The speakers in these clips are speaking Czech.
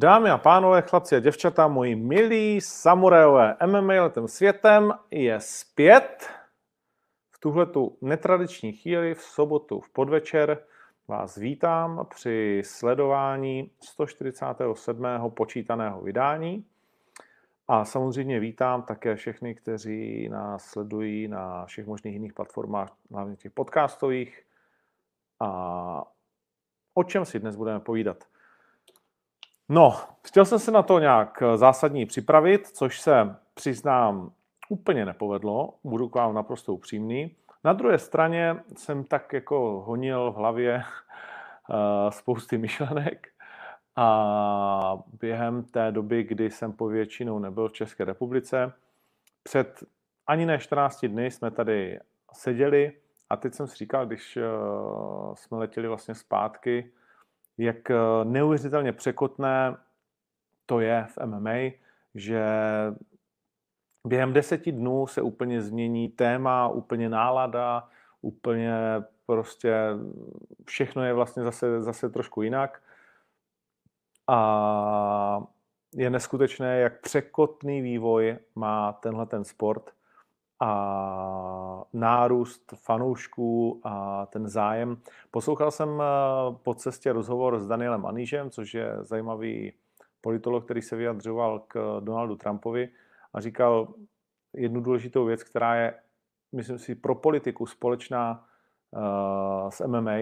Dámy a pánové, chlapci a děvčata, moji milí samurajové MMA letem světem je zpět. V tuhle tu netradiční chvíli v sobotu v podvečer vás vítám při sledování 147. počítaného vydání. A samozřejmě vítám také všechny, kteří nás sledují na všech možných jiných platformách, hlavně těch podcastových. A o čem si dnes budeme povídat? No, chtěl jsem se na to nějak eh, zásadní připravit, což se přiznám úplně nepovedlo, budu k vám naprosto upřímný. Na druhé straně jsem tak jako honil v hlavě uh, spousty myšlenek a během té doby, kdy jsem po většinou nebyl v České republice, před ani ne 14 dny jsme tady seděli a teď jsem si říkal, když uh, jsme letěli vlastně zpátky, jak eh, neuvěřitelně překotné to je v MMA, že během deseti dnů se úplně změní téma, úplně nálada, úplně prostě všechno je vlastně zase, zase trošku jinak. A je neskutečné, jak překotný vývoj má tenhle ten sport a nárůst fanoušků a ten zájem. Poslouchal jsem eh, po cestě rozhovor s Danielem Anížem, což je zajímavý politolog, který se vyjadřoval k Donaldu Trumpovi a říkal jednu důležitou věc, která je, myslím si, pro politiku společná uh, s MMA,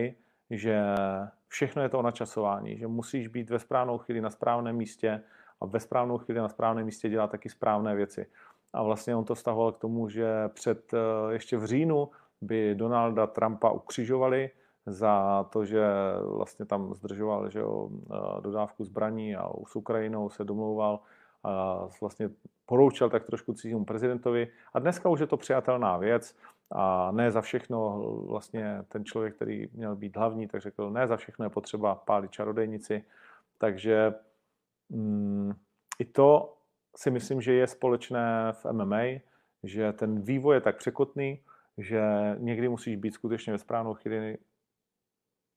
že všechno je to o načasování, že musíš být ve správnou chvíli na správném místě a ve správnou chvíli na správném místě dělat taky správné věci. A vlastně on to vztahoval k tomu, že před eh, ještě v říjnu by Donalda Trumpa ukřižovali za to, že vlastně tam zdržoval že jo, eh, dodávku zbraní a s Ukrajinou se domlouval a vlastně poroučel tak trošku cizímu prezidentovi. A dneska už je to přijatelná věc a ne za všechno vlastně ten člověk, který měl být hlavní, tak řekl, ne za všechno je potřeba pálit čarodejnici. Takže mm, i to si myslím, že je společné v MMA, že ten vývoj je tak překotný, že někdy musíš být skutečně ve správnou chvíli,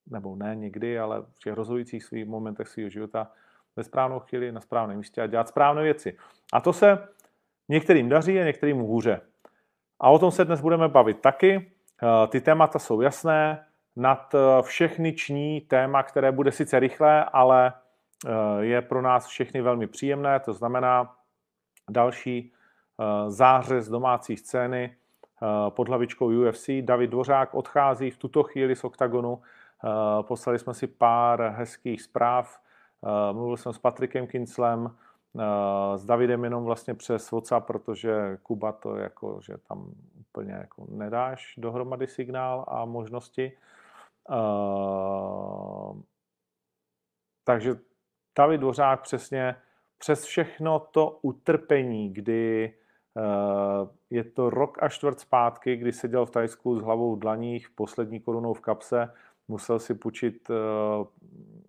nebo ne někdy, ale v těch rozhodujících svých momentech svého života ve správnou chvíli, na správném místě a dělat správné věci. A to se některým daří a některým hůře. A o tom se dnes budeme bavit taky. Eh, ty témata jsou jasné, nad eh, všechny ční téma, které bude sice rychlé, ale eh, je pro nás všechny velmi příjemné, to znamená další eh, zářez domácí scény eh, pod hlavičkou UFC. David Dvořák odchází v tuto chvíli z OKTAGONu. Eh, poslali jsme si pár hezkých zpráv. Mluvil jsem s Patrikem Kinslem, s Davidem jenom vlastně přes WhatsApp, protože Kuba to jako, že tam úplně jako nedáš dohromady signál a možnosti. Takže David Dvořák přesně přes všechno to utrpení, kdy uh, je to rok a čtvrt zpátky, kdy seděl v Tajsku s hlavou v dlaních, poslední korunou v kapse, musel si půjčit uh,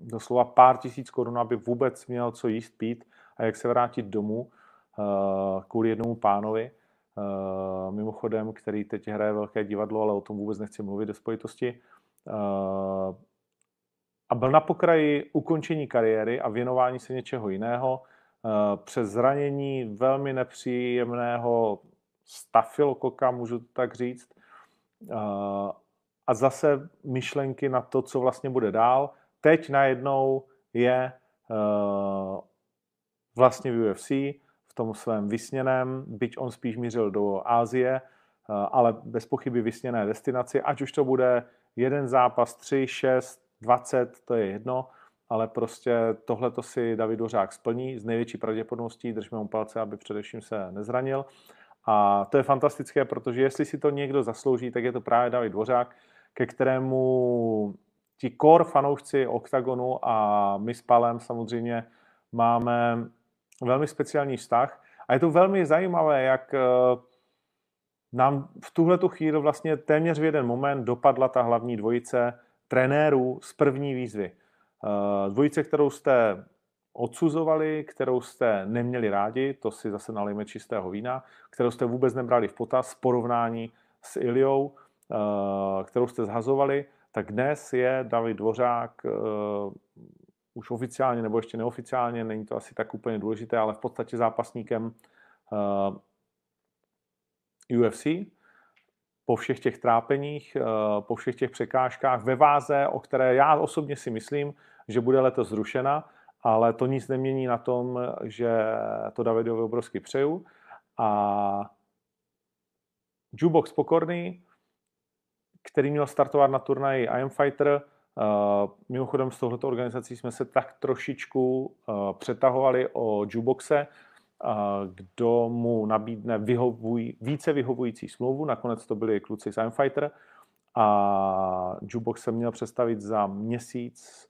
doslova pár tisíc korun, aby vůbec měl co jíst, pít a jak se vrátit domů uh, kvůli jednomu pánovi, mimochodem, který teď hraje velké divadlo, ale o tom vůbec nechci mluvit do spojitosti. A byl na pokraji ukončení kariéry a věnování se něčeho jiného. Eh, přes zranění velmi nepříjemného stafilokoka, můžu tak říct, eh, a zase myšlenky na to, co vlastně bude dál. Teď najednou je eh, vlastně v UFC, v tom svém vysněném, byť on spíš mířil do Ázie, ale bez pochyby vysněné destinaci, ať už to bude jeden zápas, tři, šest, dvacet, to je jedno, ale prostě tohle to si David Dořák splní s největší pravděpodobností, držíme mu palce, aby především se nezranil. A to je fantastické, protože jestli si to někdo zaslouží, tak je to právě David Dvořák, ke kterému ti core fanoušci OKTAGONu a my s Palem samozřejmě máme velmi speciální vztah. A je to velmi zajímavé, jak eh, nám v tuhle chvíli vlastně téměř v jeden moment dopadla ta hlavní dvojice trenérů z první výzvy. Eh, dvojice, kterou jste odsuzovali, kterou jste neměli rádi, to si zase nalijeme čistého vína, kterou jste vůbec nebrali v potaz v porovnání s Iliou, eh, kterou jste zhazovali, tak dnes je David Dvořák eh, už oficiálně nebo ještě neoficiálně, není to asi tak úplně důležité, ale v podstatě zápasníkem UFC po všech těch trápeních, po všech těch překážkách ve váze, o které já osobně si myslím, že bude letos zrušena, ale to nic nemění na tom, že to Davidovi obrovsky přeju. A Jukebox Pokorný, který měl startovat na turnaji I Am Fighter, Uh, mimochodem z tohoto organizací jsme se tak trošičku uh, přetahovali o Juboxe, uh, kdo mu nabídne vyhovuj, více vyhovující smlouvu. Nakonec to byli kluci z I'm Fighter a Jubox se měl představit za měsíc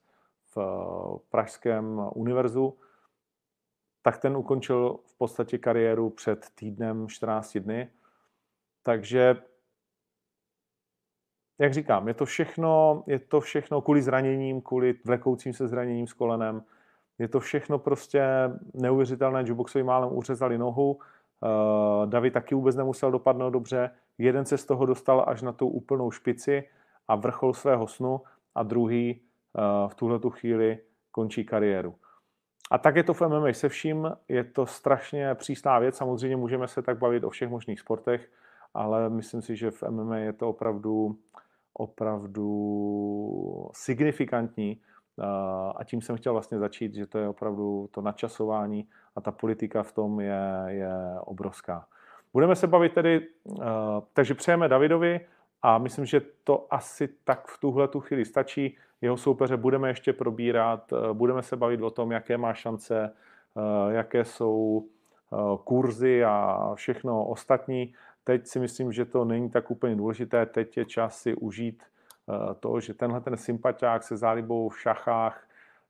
v Pražském univerzu, tak ten ukončil v podstatě kariéru před týdnem 14 dny. Takže jak říkám, je to všechno, je to všechno kvůli zraněním, kvůli vlekoucím se zraněním s kolenem. Je to všechno prostě neuvěřitelné. Juboxovi málem uřezali nohu, uh, David taky vůbec nemusel dopadnout dobře. Jeden se z toho dostal až na tu úplnou špici a vrchol svého snu a druhý uh, v tuhle tu chvíli končí kariéru. A tak je to v MMA se vším, je to strašně přísná věc, samozřejmě můžeme se tak bavit o všech možných sportech, ale myslím si, že v MMA je to opravdu opravdu signifikantní a tím jsem chtěl vlastně začít, že to je opravdu to načasování a ta politika v tom je, je obrovská. Budeme se bavit tedy, takže přejeme Davidovi a myslím, že to asi tak v tuhle tu chvíli stačí. Jeho soupeře budeme ještě probírat, budeme se bavit o tom, jaké má šance, jaké jsou kurzy a všechno ostatní. Teď si myslím, že to není tak úplně důležité. Teď je čas si užít eh, to, že tenhle ten sympatiák se zálibou v šachách,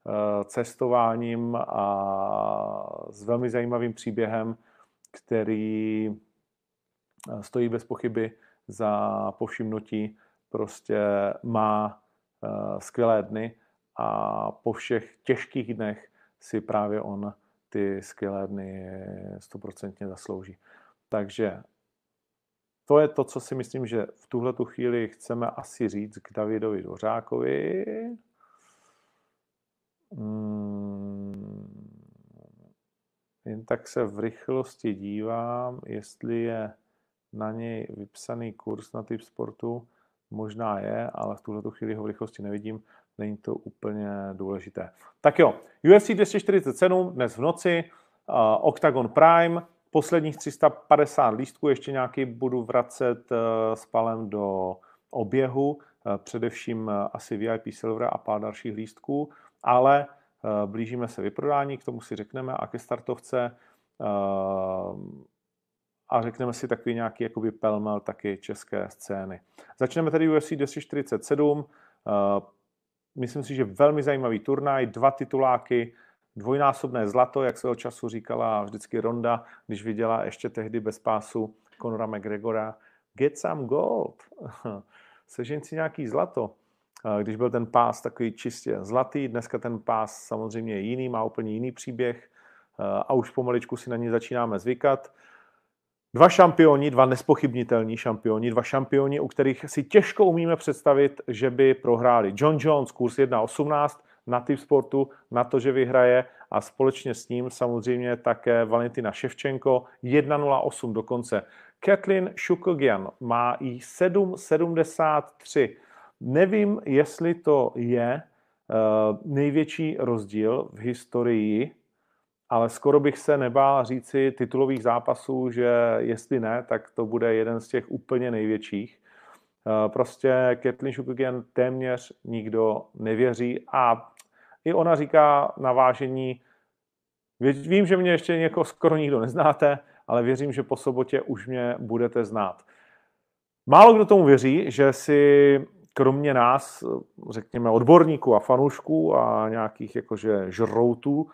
eh, cestováním a s velmi zajímavým příběhem, který eh, stojí bez pochyby za povšimnutí, prostě má skvělé dny a po všech těžkých dnech si právě on ty skvělé dny stoprocentně zaslouží. Takže to je to, co si myslím, že v tuhle tu chvíli chceme asi říct k Davidovi Dvořákovi. Hmm. Jen tak se v rychlosti dívám, jestli je na něj vypsaný kurz na typ sportu. Možná je, ale v tuhle chvíli ho v rychlosti nevidím. Není to úplně důležité. Tak jo, UFC 247 dnes v noci, uh, Octagon Prime, Posledních 350 lístků ještě nějaký budu vracet eh, s palem do oběhu, eh, především eh, asi VIP Silver a pár dalších lístků, ale blížíme se vyprodání, k tomu si řekneme a ke startovce a řekneme si takový nějaký jakoby pelmel taky české scény. Začneme tedy UFC 247, myslím si, že velmi zajímavý turnaj, dva tituláky, dvojnásobné zlato, jak se o času říkala vždycky Ronda, když viděla ještě tehdy bez pásu Conora McGregora, get some gold, sežeň si nějaký zlato. Když byl ten pás takový čistě zlatý, dneska ten pás samozřejmě je jiný, má úplně jiný příběh a už pomaličku si na ní začínáme zvykat. Dva šampioni, dva nespochybnitelní šampioni, dva šampioni, u kterých si těžko umíme představit, že by prohráli. John Jones, kurz 1.18, na typ sportu, na to, že vyhraje a společně s ním samozřejmě také Valentina Ševčenko 1.08 dokonce. Kathleen Shukogyan má i 7.73. Nevím, jestli to je uh, největší rozdíl v historii, ale skoro bych se nebál říci titulových zápasů, že jestli ne, tak to bude jeden z těch úplně největších. Eh, prostě Kathleen Shukogyan téměř nikdo nevěří a i ona říká na vážení, vím, že mě ještě někoho skoro nikdo neznáte, ale věřím, že po sobotě už mě budete znát. Málo kdo tomu věří, že si kromě nás, řekněme, odborníků a fanoušků a nějakých jakože žroutů,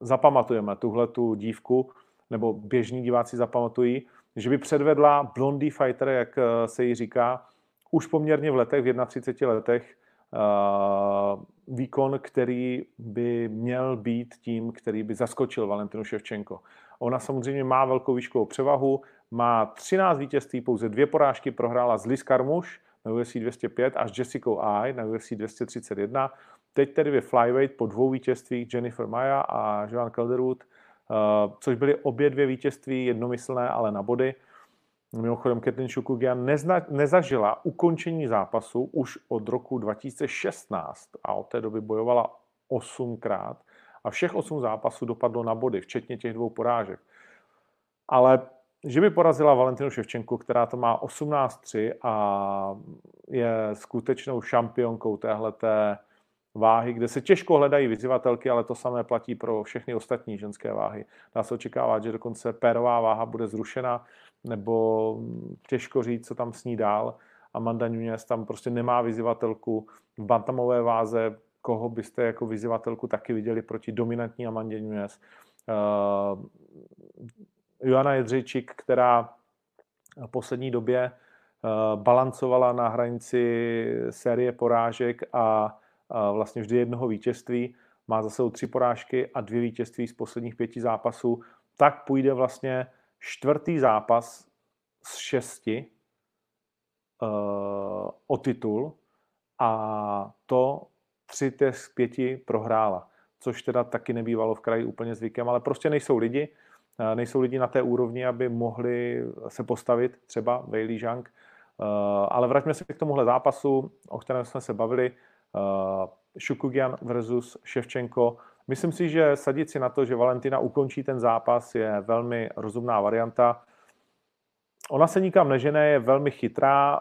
zapamatujeme tuhle tu dívku, nebo běžní diváci zapamatují, že by předvedla blondý fighter, jak eh, se jí říká, už poměrně v letech, v 31 letech, Eh, výkon, který by měl být tím, který by zaskočil Valentinu Ševčenko. Ona samozřejmě má velkou výškovou převahu, má 13 vítězství, pouze dvě porážky, prohrála z Liz Karmuš na UFC 205 až Jessica I na UFC 231. teď tedy ve flyweight po dvou vítězstvích Jennifer Maya a Joan Calderwood, uh, což byly obě dvě vítězství jednomyslné, ale na body. Mimochodem Katlin Shukugian nezažila ukončení zápasu už od roku 2016 a od té doby bojovala osmkrát a všech osm zápasů dopadlo na body, včetně těch dvou porážek. Ale že by porazila Valentinu Ševčenku, která to má 18-3 a je skutečnou šampionkou téhleté váhy, kde se těžko hledají vyzývatelky, ale to samé platí pro všechny ostatní ženské váhy. Dá se očekávat, že dokonce pérová váha bude zrušena, nebo těžko říct, co tam sní dál. Amanda Nunes tam prostě nemá vyzývatelku. V bantamové váze, koho byste jako vyzývatelku taky viděli proti dominantní Amandě Nunes. Uh, Joana Jedřejčík, která v poslední době uh, balancovala na hranici série porážek a vlastně vždy jednoho vítězství, má za sebou tři porážky a dvě vítězství z posledních pěti zápasů, tak půjde vlastně čtvrtý zápas z šesti uh, o titul a to tři z pěti prohrála, což teda taky nebývalo v kraji úplně zvykem, ale prostě nejsou lidi, uh, nejsou lidi na té úrovni, aby mohli se postavit, třeba Weili Zhang, uh, ale vraťme se k tomuhle zápasu, o kterém jsme se bavili, Šukugian versus Ševčenko. Myslím si, že sadit si na to, že Valentina ukončí ten zápas, je velmi rozumná varianta. Ona se nikam nežene, je velmi chytrá,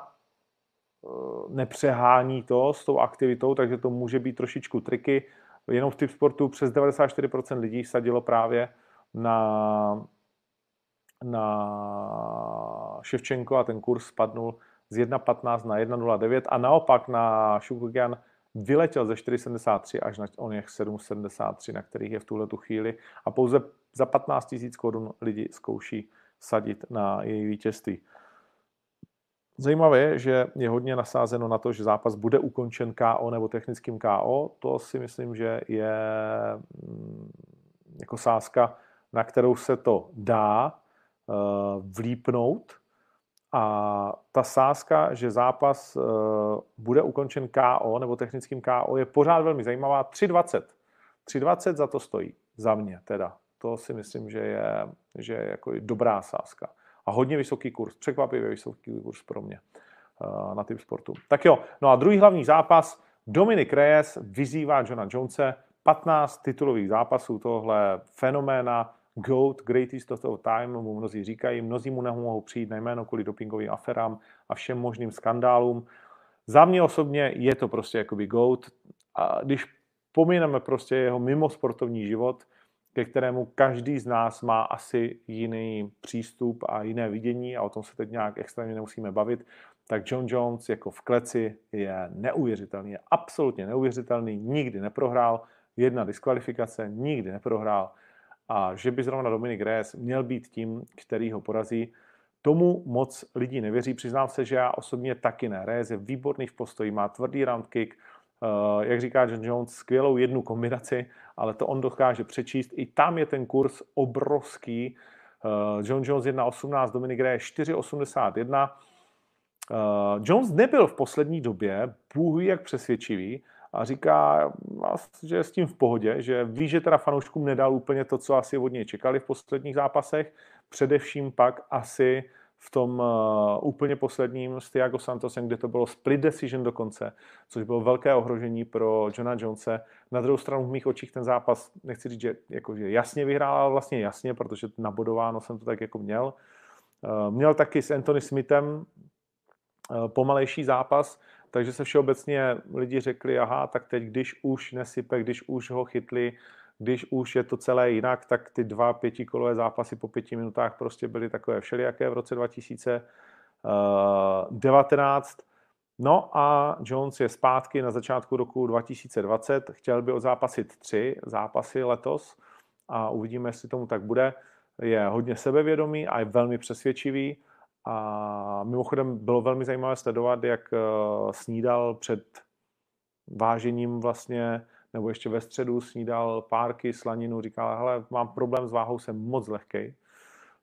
uh, nepřehání to s tou aktivitou, takže to může být trošičku triky. Jenom v typ sportu přes 94% lidí sadilo právě na, na Ševčenko a ten kurz spadnul z 1.15 na 1.09 a naopak na Šukugian vyletěl ze 4,73 až na oněch 7,73, na kterých je v tuhle tu chvíli a pouze za 15 000 korun lidi zkouší sadit na její vítězství. Zajímavé je, že je hodně nasázeno na to, že zápas bude ukončen KO nebo technickým KO. To si myslím, že je mm, jako sázka, na kterou se to dá uh, vlípnout a ta sázka, že zápas uh, bude ukončen KO nebo technickým KO, je pořád velmi zajímavá. 3,20. 3,20 za to stojí. Za mě teda. To si myslím, že je, že je jako dobrá sázka. A hodně vysoký kurz. Překvapivě vysoký kurz pro mě uh, na typ sportu. Tak jo, no a druhý hlavní zápas. Dominik Reyes vyzývá Johna Jonese. 15 titulových zápasů tohle fenoména GOAT, greatest of all time, mu mnozí říkají, mnozí mu nemohou přijít na jméno kvůli dopingovým aferám a všem možným skandálům. Za mě osobně je to prostě jakoby GOAT. A když pomineme prostě jeho mimosportovní život, ke kterému každý z nás má asi jiný přístup a jiné vidění a o tom se teď nějak extrémně nemusíme bavit, tak John Jones jako v kleci je neuvěřitelný, je absolutně neuvěřitelný, nikdy neprohrál, jedna diskvalifikace, nikdy neprohrál a že by zrovna Dominik Reyes měl být tím, který ho porazí, tomu moc lidí nevěří. Přiznám se, že já osobně taky ne. Reyes je výborný v postoji, má tvrdý round kick, uh, jak říká John Jones, skvělou jednu kombinaci, ale to on dokáže přečíst. I tam je ten kurz obrovský. Uh, John Jones 1.18, Dominik Reyes 4.81. Uh, Jones nebyl v poslední době bůh jak přesvědčivý, a říká, že je s tím v pohodě, že ví, že teda fanouškům nedal úplně to, co asi od něj čekali v posledních zápasech, především pak asi v tom uh, úplně posledním s Thiago Santosem, kde to bylo split decision dokonce, což bylo velké ohrožení pro Johna Jonese. Na druhou stranu v mých očích ten zápas, nechci říct, že, jako, že jasně vyhrál, ale vlastně jasně, protože nabodováno jsem to tak jako měl. Uh, měl taky s Anthony Smithem uh, pomalejší zápas, takže se všeobecně lidi řekli, aha, tak teď, když už nesype, když už ho chytli, když už je to celé jinak, tak ty dva pětikolové zápasy po pěti minutách prostě byly takové všelijaké v roce 2019. No a Jones je zpátky na začátku roku 2020. Chtěl by zápasit tři zápasy letos a uvidíme, jestli tomu tak bude. Je hodně sebevědomý a je velmi přesvědčivý. A mimochodem bylo velmi zajímavé sledovat, jak eh, snídal před vážením vlastně, nebo ještě ve středu snídal párky, slaninu, říkal, hele, mám problém s váhou, jsem moc lehkej.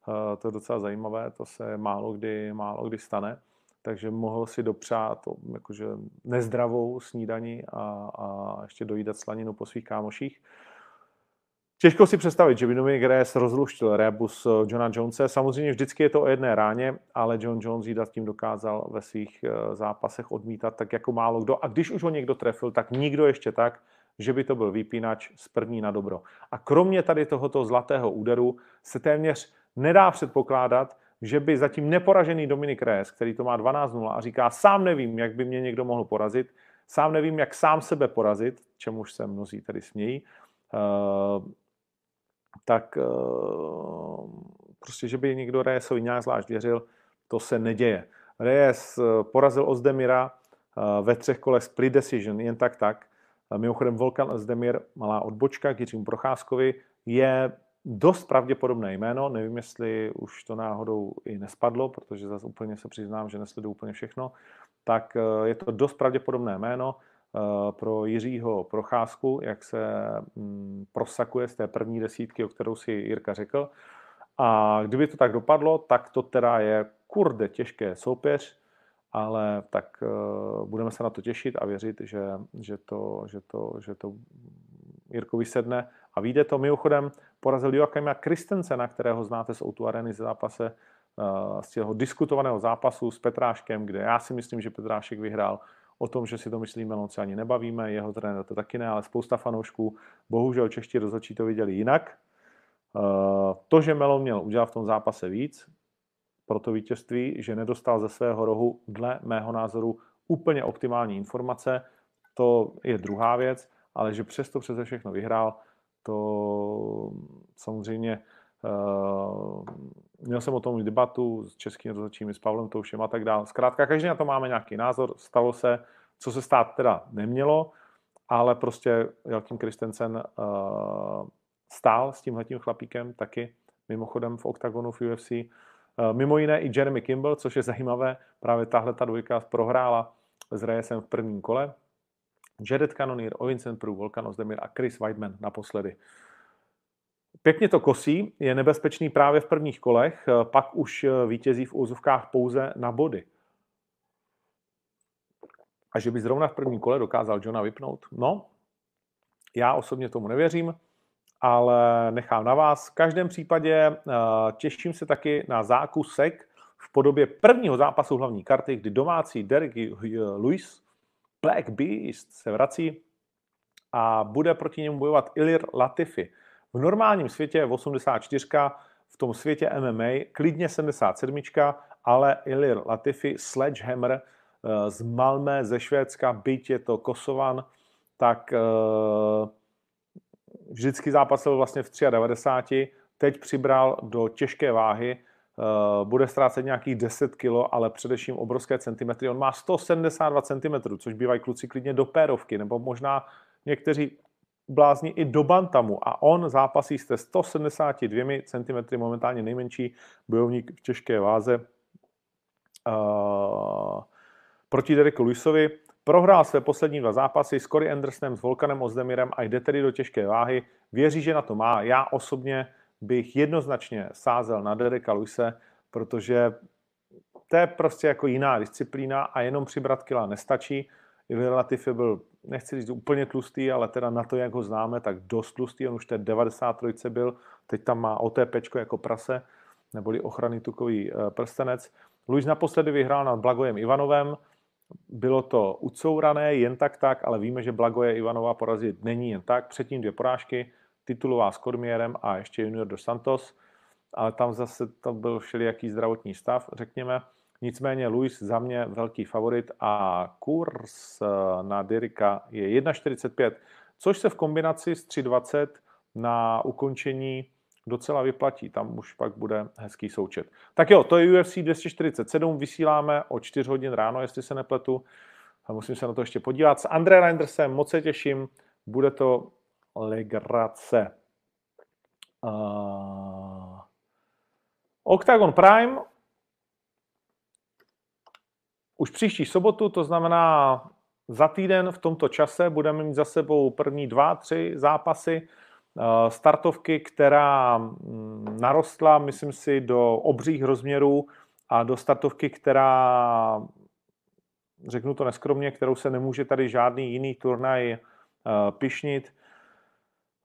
Eh, to je docela zajímavé, to se málo kdy, málo kdy stane. takže mohl si dopřát jakože nezdravou snídaní a, a ještě dojídat slaninu po svých kámoších. Těžko si představit, že by Dominic Reyes rozluštil rebus Johna Jonese. Samozřejmě vždycky je to o jedné ráně, ale John Jones jídat tím dokázal ve svých eh, zápasech odmítat tak jako málo kdo. A když už ho někdo trefil, tak nikdo ještě tak, že by to byl vypínač z první na dobro. A kromě tady tohoto zlatého úderu se téměř nedá předpokládat, že by zatím neporažený Dominik Reyes, který to má 12-0 a říká, sám nevím, jak by mě někdo mohl porazit, sám nevím, jak sám sebe porazit, čemuž se mnozí tady smějí, uh, tak uh, prostě, že by někdo Reyesovi nějak zvlášť věřil, to se neděje. Reyes porazil Ozdemira uh, ve třech kolech split decision, jen tak tak. Mimochodem Volkan Ozdemir, malá odbočka k Jiřímu Procházkovi, je dost pravděpodobné jméno, nevím, jestli už to náhodou i nespadlo, protože zase úplně se přiznám, že nesleduju úplně všechno, tak eh, je to dost pravděpodobné jméno eh, pro Jiřího Procházku, jak se mm, prosakuje z té první desítky, o kterou si Jirka řekl. A kdyby to tak dopadlo, tak to teda je kurde těžké soupeř, ale tak uh, budeme se na to těšit a věřit, že, že, to, že, to, že to Jirkovi sedne a vyjde to. Mimochodem porazil Joachima Kristensena, kterého znáte z Outu Areny z zápase, uh, z jeho diskutovaného zápasu s Petráškem, kde já si myslím, že Petrášek vyhrál. O tom, že si to myslíme, on se ani nebavíme, jeho trenér to taky ne, ale spousta fanoušků, bohužel čeští rozhodčí to viděli jinak. Uh, to, že Melon měl udělat v tom zápase víc, pro to vítězství, že nedostal ze svého rohu, dle mého názoru, úplně optimální informace, to je druhá věc, ale že přesto přeze všechno vyhrál, to samozřejmě měl jsem o tom debatu s českým rozhodčím, s Pavlem Toušem a tak dále. Zkrátka, každý na to máme nějaký názor, stalo se, co se stát teda nemělo, ale prostě Jelkin Kristensen uh, stál s tímhletím chlapíkem taky, mimochodem v oktagonu v UFC. Uh, eh, mimo jiné i Jeremy Kimball, což je zajímavé, právě tahle ta dvojka prohrála s Reyesem v prvním kole, Jared Cannonier, Vincent Prů, Volkan Ozdemir a Chris Weidman naposledy. Pěkně to kosí, je nebezpečný právě v prvních kolech, pak už vítězí v úzovkách pouze na body. A že by zrovna v prvním kole dokázal Johna vypnout? No, já osobně tomu nevěřím, ale nechám na vás. V každém případě eh, těším se taky na zákusek v podobě prvního zápasu hlavní karty, kdy domácí Derek Lewis Black Beast se vrací a bude proti němu bojovat Ilir Latifi. V normálním světě je 84, v tom světě MMA klidně 77, ale Ilir Latifi, Sledgehammer eh, z Malmé, ze Švédska, byť je to Kosovan, tak eh, vždycky zápasil vlastně v 93, teď přibral do těžké váhy Eh, bude ztrácet nějakých 10 kg, ale především obrovské centimetry. On má 172 cm, což bývají kluci klidně do pérovky, nebo možná někteří blázni i do bantamu a on zápasí s 172 cm, momentálně nejmenší bojovník v těžké váze uh, proti Dereku Luisovi. Prohrál své poslední dva zápasy s Cory Andersonem, s Volkanem Ozdemirem a jde tedy do těžké váhy. Věří, že na to má. Já osobně bych jednoznačně sázel na Dereka Luise, protože to je prostě jako jiná disciplína a jenom přibrat kila nestačí. Relativ byl, nechci říct úplně tlustý, ale teda na to, jak ho známe, tak dost tlustý. On už té 93 byl, teď tam má OTP jako prase, neboli ochrany tukový eh, prstenec. Luis naposledy vyhrál nad Blagojem Ivanovem, bylo to ucourané jen tak tak, ale víme, že Blagoje Ivanova porazit není jen tak. Předtím dvě porážky, titulová s Kormierem a ještě Junior dos Santos, ale tam zase to byl všelijaký zdravotní stav, řekněme. Nicméně Luis za mě velký favorit a kurz eh, na Dirika je 1,45, což se v kombinaci s 3,20 na ukončení docela vyplatí. Tam už pak bude hezký součet. Tak jo, to je UFC 247, vysíláme o 4 hodin ráno, jestli se nepletu. Musím se na to ještě podívat. S André Reindersem moc se těším. Bude to legrace. Uh, Octagon Prime už příští sobotu, to znamená za týden v tomto čase budeme mít za sebou první dva, tři zápasy startovky, která mm, narostla, myslím si, do obřích rozměrů a do startovky, která, řeknu to neskromně, kterou se nemůže tady žádný jiný turnaj uh, pišnit.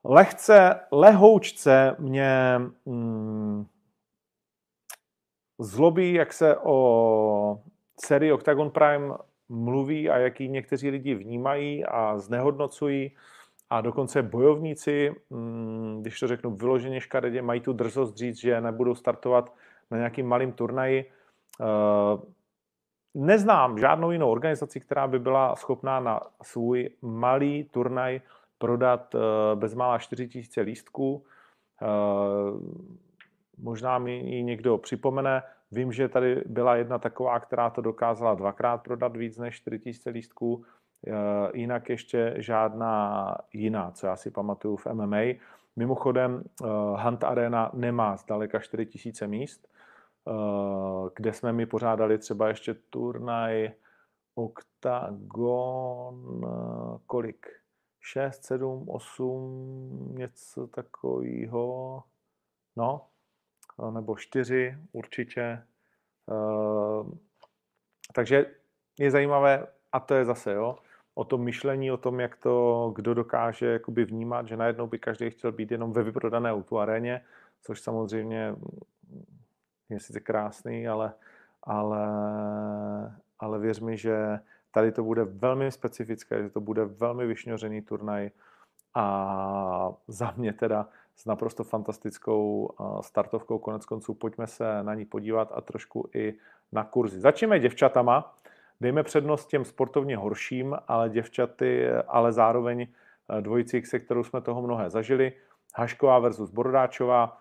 Lehce, lehoučce mě mm, zlobí, jak se o sérii Octagon Prime mluví a jak ji někteří lidi vnímají a znehodnocují. A dokonce bojovníci, mm, když to řeknu vyloženě škaredě, mají tu drzost říct, že nebudou startovat na nějakým malým turnaji. Eh, neznám žádnou jinou organizaci, která by byla schopná na svůj malý turnaj prodat eh, bezmála 4000 lístků. Eh, možná mi ji někdo připomene. Vím, že tady byla jedna taková, která to dokázala dvakrát prodat víc než 4000 lístků. Jinak ještě žádná jiná, co já si pamatuju v MMA. Mimochodem, Hunt Arena nemá zdaleka 4000 míst, Eh, kde jsme mi pořádali třeba ještě turnaj Octagon, eh, kolik? 6, 7, 8, něco takového. No, eh, nebo 4 určitě. Takže je zajímavé, a to je zase, jo, o tom myšlení, o tom, jak to kdo dokáže jakoby vnímat, že najednou by každý chtěl být jenom ve vyprodané auto aréně, což samozřejmě je sice krásný, ale, ale, ale věř mi, že tady to bude velmi specifické, že to bude velmi vyšňořený turnaj a za mě teda s naprosto fantastickou startovkou konec konců. Pojďme se na ní podívat a trošku i na kurzy. Začneme děvčatama. Dejme přednost těm sportovně horším, ale děvčaty, ale zároveň dvojici, se kterou jsme toho mnohé zažili. Hašková versus Borodáčová.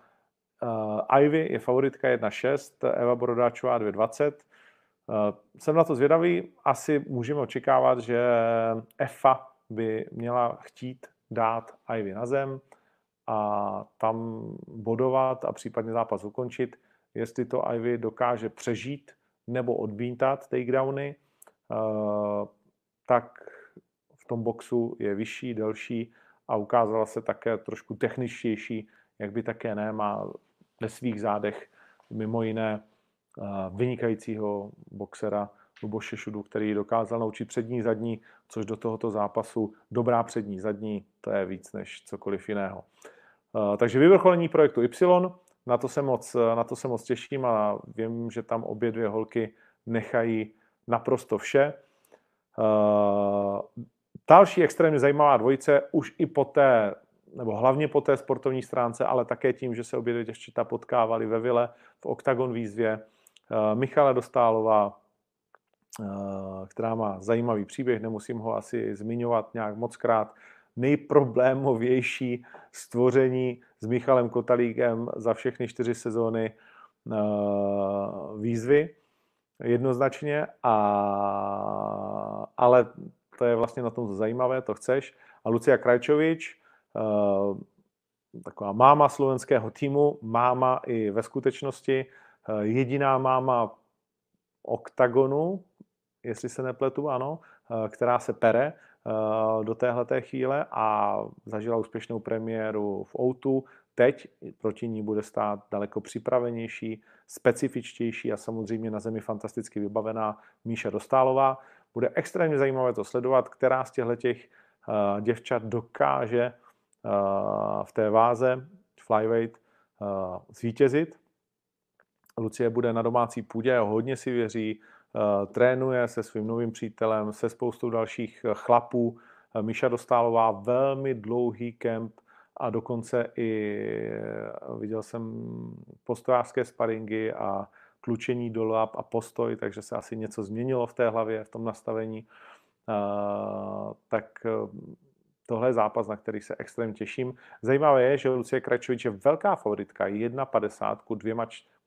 Uh, Ivy je favoritka 1.6, Eva Borodáčová 2.20. Uh, jsem na to zvědavý. Asi můžeme očekávat, že EFA by měla chtít dát Ivy na zem a tam bodovat a případně zápas ukončit. Jestli to Ivy dokáže přežít nebo odbíntat takedowny, uh, tak v tom boxu je vyšší, delší a ukázala se také trošku techničtější, jak by také ne, má ve svých zádech mimo jiné eh, vynikajícího boxera Luboše Šudu, který dokázal naučit přední zadní, což do tohoto zápasu dobrá přední zadní, to je víc než cokoliv jiného. Eh, takže vyvrcholení projektu Y, na to se moc, na to se moc těším a vím, že tam obě dvě holky nechají naprosto vše. Eh, další extrémně zajímavá dvojice už i po té nebo hlavně po té sportovní stránce, ale také tím, že se obě dvě děvčata potkávali ve Vile v Octagon výzvě. Eh, Michala Dostálová, eh, která má zajímavý příběh, nemusím ho asi zmiňovat nějak moc krát, nejproblémovější stvoření s Michalem Kotalíkem za všechny čtyři sezóny eh, výzvy jednoznačně, a, ale to je vlastně na tom zajímavé, to chceš. A Lucia Krajčovič, Eh, taková máma slovenského týmu, máma i ve skutečnosti, eh, jediná máma oktagonu, jestli se nepletu, ano, která se pere do téhleté chvíle a zažila úspěšnou premiéru v Outu. Teď proti ní bude stát daleko připravenější, specifičtější a samozřejmě na zemi fantasticky vybavená Míša Dostálová. Bude extrémně zajímavé to sledovat, která z těchto těch děvčat dokáže v té váze flyweight zvítězit. Lucie bude na domácí půdě, hodně si věří, trénuje se svým novým přítelem, se spoustou dalších chlapů. Míša Dostálová velmi dlouhý kemp a dokonce i viděl jsem postojářské sparingy a tlučení do lap a postoj, takže se asi něco změnilo v té hlavě, v tom nastavení. Tak Tohle je zápas, na který se extrémně těším. Zajímavé je, že Lucie Krajčovič je velká favoritka, 1,50 ku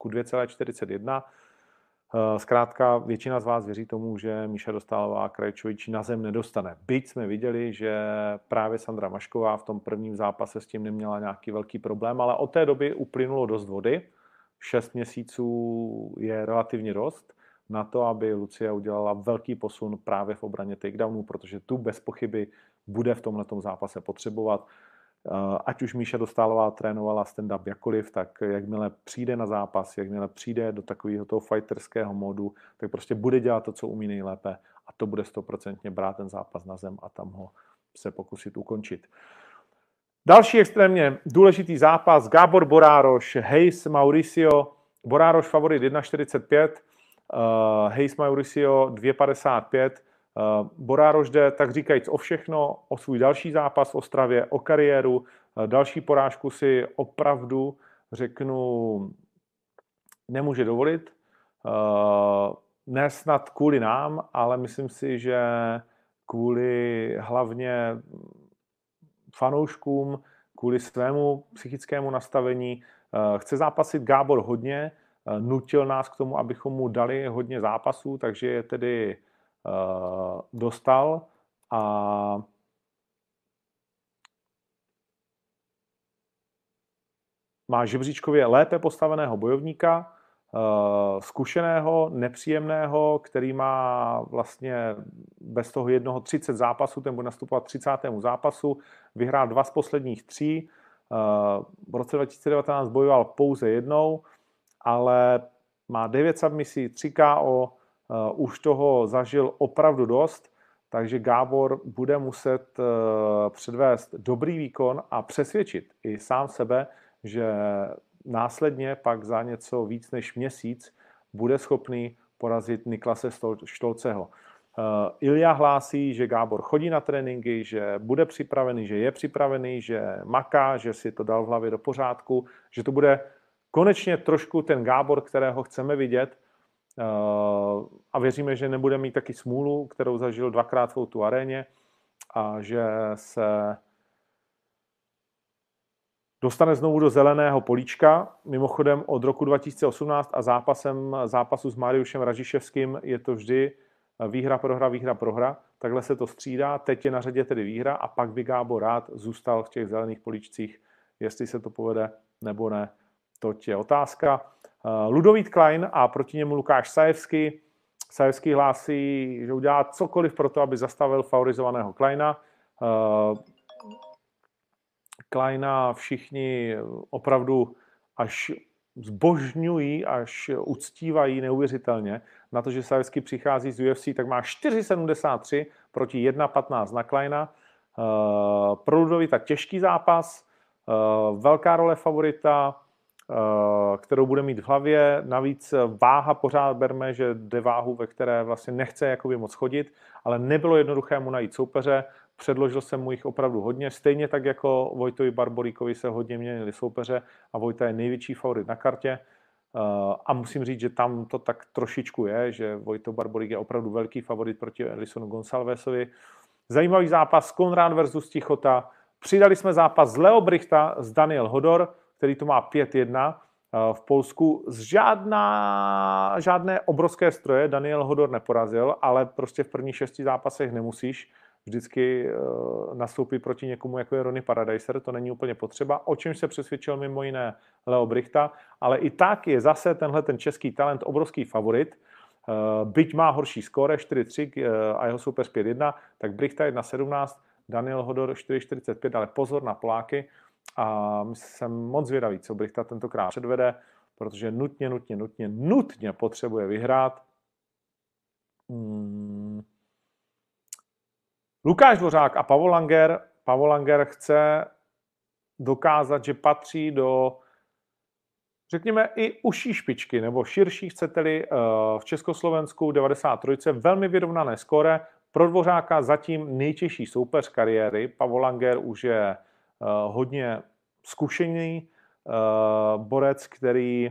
2,41. Eh, zkrátka většina z vás věří tomu, že Míša Dostálová Krajčovič na zem nedostane. Byť jsme viděli, že právě Sandra Mašková v tom prvním zápase s tím neměla nějaký velký problém, ale od té doby uplynulo dost vody. Šest měsíců je relativně dost na to, aby Lucie udělala velký posun právě v obraně takedownů, protože tu bez pochyby bude v tomhle zápase potřebovat. Ať už Míša Dostálová trénovala stand-up jakkoliv, tak jakmile přijde na zápas, jakmile přijde do takového toho fighterského módu, tak prostě bude dělat to, co umí nejlépe a to bude stoprocentně brát ten zápas na zem a tam ho se pokusit ukončit. Další extrémně důležitý zápas, Gábor Borároš, Hayes Mauricio, Borároš favorit 1,45, uh, Hayes Mauricio 2,55, uh, Borároš jde tak říkajíc o všechno, o svůj další zápas v Ostravě, o kariéru, uh, další porážku si opravdu, řeknu, nemůže dovolit. Uh, ne snad kvůli nám, ale myslím si, že kvůli hlavně fanouškům, kvůli svému psychickému nastavení. Eh, chce zápasit Gábor hodně, eh, nutil nás k tomu, abychom mu dali hodně zápasů, takže je tedy eh, dostal a má žebříčkově lépe postaveného bojovníka, Eh, zkušeného, nepříjemného, který má vlastně bez toho jednoho 30 zápasů, ten bude nastupovat 30. zápasu, vyhrál dva z posledních tří, eh, v roce 2019 bojoval pouze jednou, ale má 9 submisí, 3 KO, eh, už toho zažil opravdu dost, takže Gábor bude muset předvést dobrý výkon a přesvědčit i sám sebe, že následně pak za něco víc než měsíc bude schopný porazit Niklase Štolceho. Uh, Ilja hlásí, že Gábor chodí na tréninky, že bude připravený, že je připravený, že maká, že si to dal v hlavě do pořádku, že to bude konečně trošku ten Gábor, kterého chceme vidět a věříme, že nebude mít taky smůlu, kterou zažil dvakrát v tu aréně a že se dostane znovu do zeleného políčka. Mimochodem od roku 2018 a zápasem zápasu s Mariušem Ražiševským je to vždy výhra, prohra, výhra, prohra. Takhle se to střídá. Teď je na řadě tedy výhra a pak by Gábor rád zůstal v těch zelených políčcích. Jestli se to povede nebo ne, to je otázka. Ludovít Klein a proti němu Lukáš Sajevský. Sajevský hlásí, že udělá cokoliv pro to, aby zastavil favorizovaného Kleina. Kleina všichni opravdu až zbožňují, až uctívají neuvěřitelně. Na to, že Savesky přichází z UFC, tak má 4,73 proti 1,15 na Kleina. Uh, pro Ludovita těžký zápas, velká role favorita, kterou bude mít v hlavě. Navíc váha pořád berme, že jde váhu, ve které vlastně nechce jakoby moc chodit, ale nebylo jednoduché mu najít soupeře. Předložil jsem mu jich opravdu hodně, stejně tak jako Vojtovi Barboríkovi se hodně měnili soupeře a Vojta je největší favorit na kartě. Eh, a musím říct, že tam to tak trošičku je, že Vojto Barborík je opravdu velký favorit proti Elisonu Gonsalvesovi. Zajímavý zápas Konrad versus Tichota. Přidali jsme zápas z Leo Brichta z Daniel Hodor, který to má 5-1 eh, v Polsku. Z žádná, žádné obrovské stroje Daniel Hodor neporazil, ale prostě v prvních šesti zápasech nemusíš. Vždycky uh, nastoupit proti někomu, jako je Ronnie Paradiser, to není úplně potřeba, o čem se přesvědčil mimo jiné Leo Brichta, ale i tak je zase tenhle ten český talent obrovský favorit, uh, byť má horší skóre 4-3 uh, a jeho soupeř 5-1, tak Brichta 1-17, Daniel Hodor 4-45, ale pozor na Poláky a jsem moc zvědavý, co Brichta tentokrát předvede, protože nutně, nutně, nutně, nutně potřebuje vyhrát. Hmm Lukáš Dvořák a Pavel Langer. Pavel Langer chce dokázat, že patří do, řekněme, i užší špičky, nebo širší, chcete-li, eh, v Československu 93. Velmi vyrovnané skóre. Pro Dvořáka zatím nejtěžší soupeř kariéry. Pavel Langer už je hodně zkušený eh, borec, který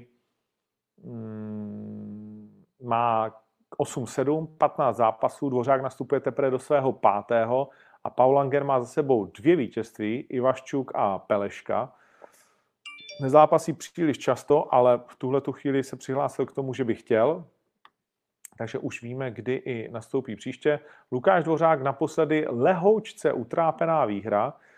mm, má 8-7, 15 zápasů, Dvořák nastupuje teprve do svého pátého a Paul Langer má za sebou dvě vítězství, Ivaščuk a Peleška. Nezápasí příliš často, ale v tuhle tu chvíli se přihlásil k tomu, že by chtěl, takže už víme, kdy i nastoupí příště. Lukáš Dvořák naposledy lehoučce utrápená výhra eh,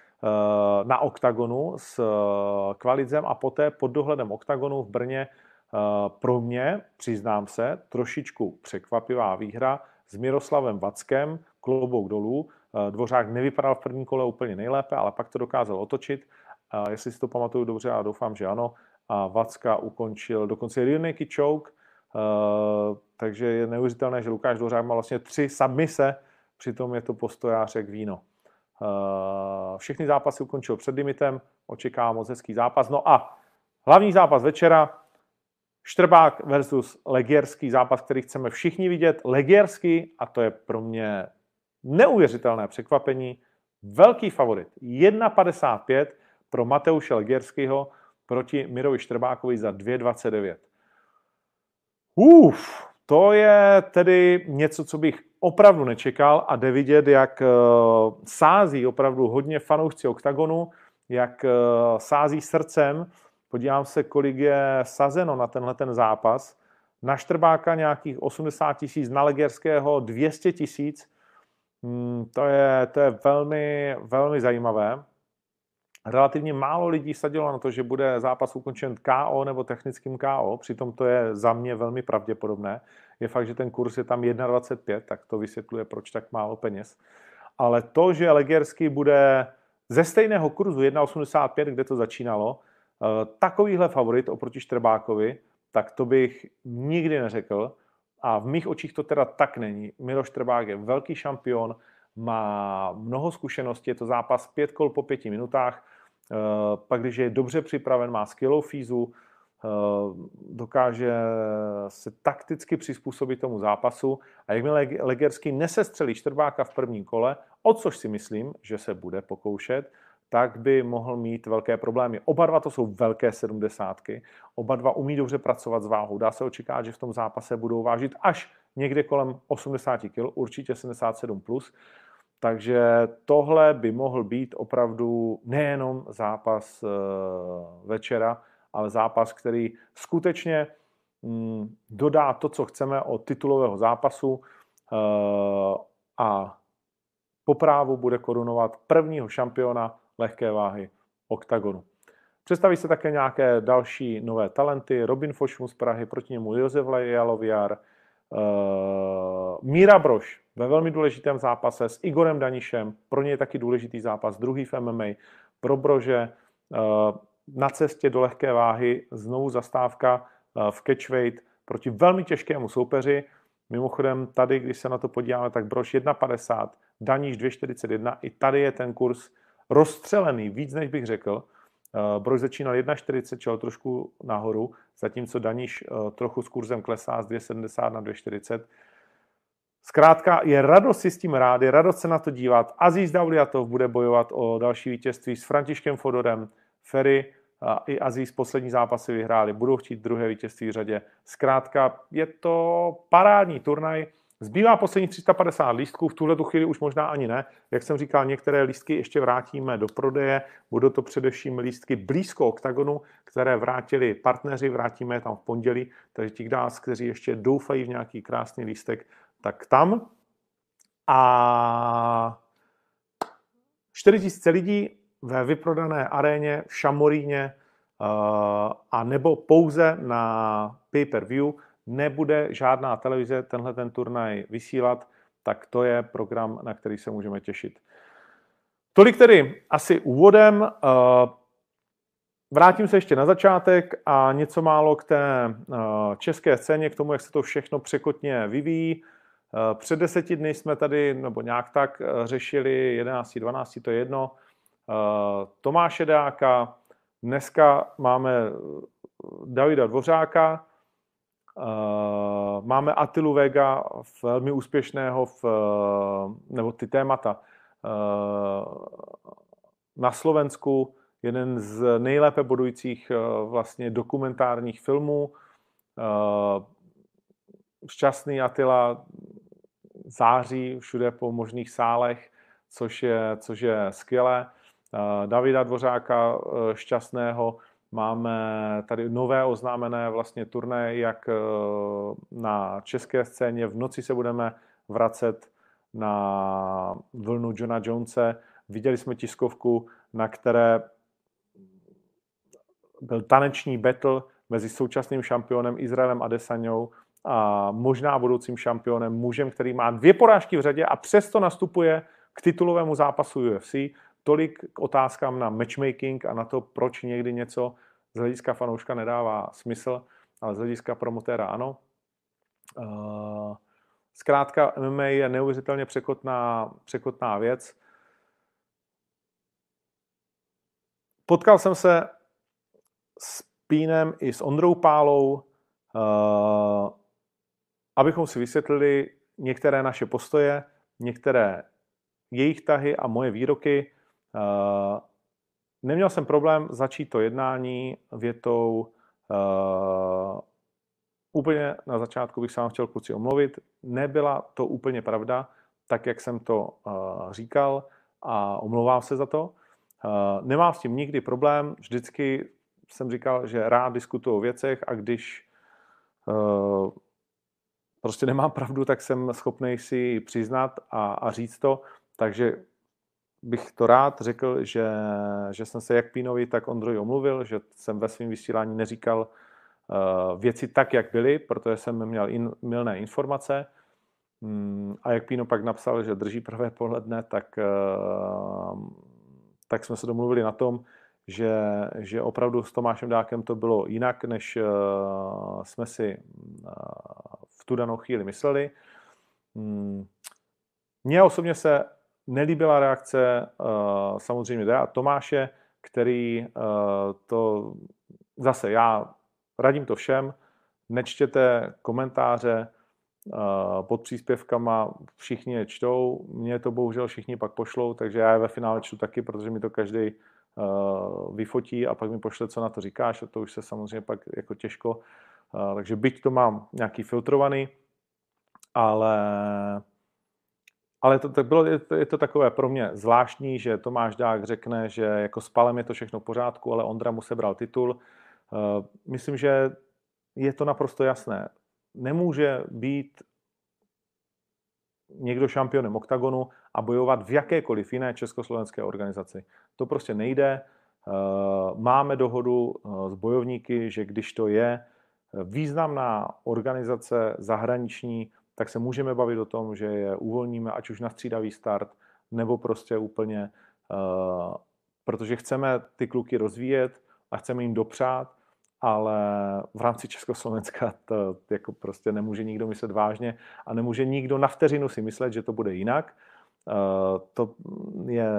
na OKTAGONu s eh, Kvalidzem a poté pod dohledem OKTAGONu v Brně Eh, pro mě, přiznám se, trošičku překvapivá výhra s Miroslavem Vackem, klobouk dolů. Dvořák nevypadal v prvním kole úplně nejlépe, ale pak to dokázal otočit. Jestli si to pamatuju dobře, a doufám, že ano. A Vacka ukončil dokonce naked choke, takže je neuvěřitelné, že Lukáš Dvořák má vlastně tři submise, přitom je to postojář jak víno. Všechny zápasy ukončil před limitem, očekává moc hezký zápas. No a hlavní zápas večera, Štrbák versus Legierský zápas, který chceme všichni vidět. Legierský, a to je pro mě neuvěřitelné překvapení, velký favorit. 1,55 pro Mateuše Legierského proti Mirovi Štrbákovi za 2,29. Uf, to je tedy něco, co bych opravdu nečekal a jde vidět, jak eh, sází opravdu hodně fanoušci OKTAGONu, jak eh, sází srdcem. Podívám se, kolik je sazeno na tenhle ten zápas. Na Štrbáka nějakých 80 tisíc, na Legerského 200 tisíc. Hmm, to je, to je velmi, velmi zajímavé. Relativně málo lidí sadilo na to, že bude zápas ukončen KO nebo technickým KO, přitom to je za mě velmi pravděpodobné. Je fakt, že ten kurz je tam 1,25, tak to vysvětluje, proč tak málo peněz. Ale to, že Legerský bude ze stejného kurzu 1,85, kde to začínalo, eh, takovýhle favorit oproti Štrbákovi, tak to bych nikdy neřekl. A v mých očích to teda tak není. Miloš Štrbák je velký šampion, má mnoho zkušeností, je to zápas pět kol po pěti minutách, pak když je dobře připraven, má skvělou fízu, eh, dokáže se takticky přizpůsobit tomu zápasu a jakmile Legerský nesestřelí Štrbáka v prvním kole, o což si myslím, že se bude pokoušet, tak by mohl mít velké problémy. Oba dva to jsou velké sedmdesátky, oba dva umí dobře pracovat s váhou. Dá se očekávat, že v tom zápase budou vážit až někde kolem 80 kg, určitě 77+. Plus. Takže tohle by mohl být opravdu nejenom zápas eh, večera, ale zápas, který skutečně mm, dodá to, co chceme od titulového zápasu eh, a po právu bude korunovat prvního šampiona lehké váhy oktagonu. Představí se také nějaké další nové talenty. Robin Fošmu z Prahy, proti němu Josef Jaloviar, uh, Míra Broš ve velmi důležitém zápase s Igorem Danišem. Pro ně je taky důležitý zápas, druhý v MMA. Pro Brože uh, na cestě do lehké váhy znovu zastávka uh, v catchweight proti velmi těžkému soupeři. Mimochodem tady, když se na to podíváme, tak Brož 1,50, Daníš 2,41. I tady je ten kurz rozstřelený, víc než bych řekl. Eh, Brož začínal 1,40, čel trošku nahoru, zatímco Daníš eh, trochu s kurzem klesá z 2,70 na 2,40. Zkrátka je radost si s tím rád, je radost se na to dívat. Aziz Dauliatov bude bojovat o další vítězství s Františkem Fodorem. Ferry a i Aziz poslední zápasy vyhráli, budou chtít druhé vítězství v řadě. Zkrátka je to parádní turnaj, Zbývá posledních 350 lístků, v tuhle chvíli už možná ani ne. Jak jsem říkal, některé lístky ještě vrátíme do prodeje. Budou to především lístky blízko oktagonu, které vrátili partneři, vrátíme je tam v pondělí. Takže ti nás, kteří ještě doufají v nějaký krásný lístek, tak tam. A 4000 lidí ve vyprodané aréně v Šamoríně eh, a nebo pouze na pay-per-view nebude žádná televize tenhle ten turnaj vysílat, tak to je program, na který se můžeme těšit. Tolik tedy asi úvodem. Eh, vrátím se ještě na začátek a něco málo k té eh, české scéně, k tomu, jak se to všechno překotně vyvíjí. Eh, před deseti dny jsme tady, nebo nějak tak, řešili 11. 12. to je jedno, Tomáše Dáka, dneska máme Davida Dvořáka, máme Atilu Vega, velmi úspěšného, v, nebo ty témata. Uh, na Slovensku jeden z nejlépe bodujících vlastně dokumentárních filmů. Šťastný Atila září všude po možných sálech, což je, což je skvělé. Davida Dvořáka šťastného Máme tady nové oznámené vlastně turné, jak eh, na české scéně. V noci se budeme vracet na vlnu Johna Jonese. Viděli jsme tiskovku, na které byl taneční battle mezi současným šampionem Izraelem Adesaňou a možná budoucím šampionem, mužem, který má dvě porážky v řadě a přesto nastupuje k titulovému zápasu UFC, tolik k otázkám na matchmaking a na to, proč někdy něco z hlediska fanouška nedává smysl, ale z hlediska promotéra ano. Uh, zkrátka MMA je neuvěřitelně překotná, překotná věc. Potkal jsem se s Pínem i s Ondrou Pálou, uh, abychom si vysvětlili některé naše postoje, některé jejich tahy a moje výroky. Uh, neměl jsem problém začít to jednání větou uh, úplně na začátku bych se vám chtěl kluci omluvit. Nebyla to úplně pravda, tak jak jsem to uh, říkal a omlouvám se za to. Nemám s tím nikdy problém, vždycky jsem říkal, že rád diskutuju o věcech a když uh, prostě nemám pravdu, tak jsem schopný si přiznat a, a říct to. Takže bych to rád řekl, že, že jsem se jak Pínovi, tak Ondroji omluvil, že jsem ve svém vysílání neříkal uh, věci tak, jak byly, protože jsem měl in, milné informace. Um, a jak Píno pak napsal, že drží prvé poledne, tak, uh, tak jsme se domluvili na tom, že, že opravdu s Tomášem Dákem to bylo jinak, než uh, jsme si uh, v tu danou chvíli mysleli. Um, mně osobně se nelíbila reakce uh, samozřejmě a Tomáše, který uh, to zase já radím to všem, nečtěte komentáře uh, pod příspěvkama, všichni je čtou, mě to bohužel všichni pak pošlou, takže já je ve finále čtu taky, protože mi to každý vyfotí a pak mi pošle, co na to říkáš a to už se samozřejmě pak jako těžko, takže byť to mám nějaký filtrovaný, ale ale to, to bylo, je, to, je to takové pro mě zvláštní, že Tomáš Dák řekne, že jako s Palem je to všechno v pořádku, ale Ondra mu sebral titul. Uh, myslím, že je to naprosto jasné. Nemůže být někdo šampionem oktagonu a bojovat v jakékoliv jiné československé organizaci. To prostě nejde. Uh, máme dohodu uh, s bojovníky, že když to je významná organizace zahraniční, tak se můžeme bavit o tom, že je uvolníme, ať už na střídavý start, nebo prostě úplně, uh, protože chceme ty kluky rozvíjet a chceme jim dopřát, ale v rámci Československa to jako prostě nemůže nikdo myslet vážně a nemůže nikdo na vteřinu si myslet, že to bude jinak. Uh, to je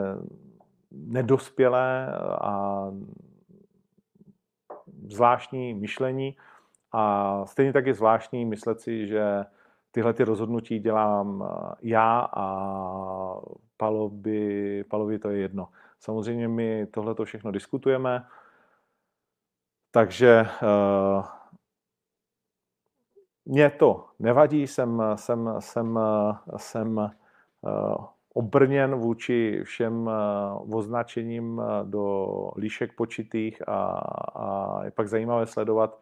nedospělé a zvláštní myšlení a stejně tak je zvláštní myslet si, že tyhle ty rozhodnutí dělám eh, já a Palovi, Palovi to je jedno. Samozřejmě my tohle to všechno diskutujeme, takže uh, mě to nevadí, jsem, jsem, jsem, jsem uh, obrněn vůči všem uh, označením do líšek počitých a, a je pak zajímavé sledovat,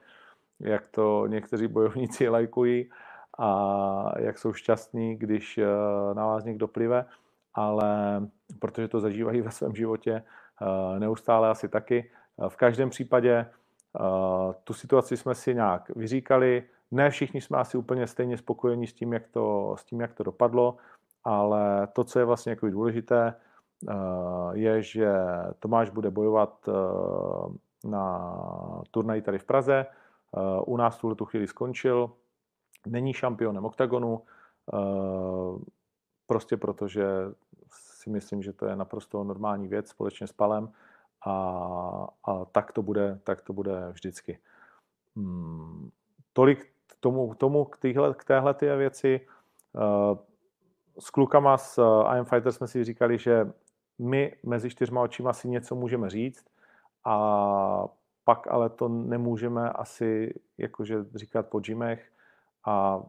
jak to někteří bojovníci lajkují a jak jsou šťastní, když eh, na vás někdo plive, ale protože to zažívají ve svém životě eh, neustále asi taky. Eh, v každém případě tu situaci jsme si nějak vyříkali. Ne všichni jsme asi úplně stejně spokojení s tím, jak to, s tím, jak to dopadlo, ale to, co je vlastně jako důležité, je, že Tomáš bude bojovat na turnaji tady v Praze. U nás tuhle tu chvíli skončil, není šampionem oktagonu, eh, prostě protože si myslím, že to je naprosto normální věc společně s Palem a, a tak, to bude, tak to bude vždycky. Hmm, tolik k tomu, tomu k, téhle, k téhle ty věci. Eh, s klukama z I Am Fighter jsme si říkali, že my mezi čtyřma očima si něco můžeme říct a pak ale to nemůžeme asi jakože říkat po gymech, a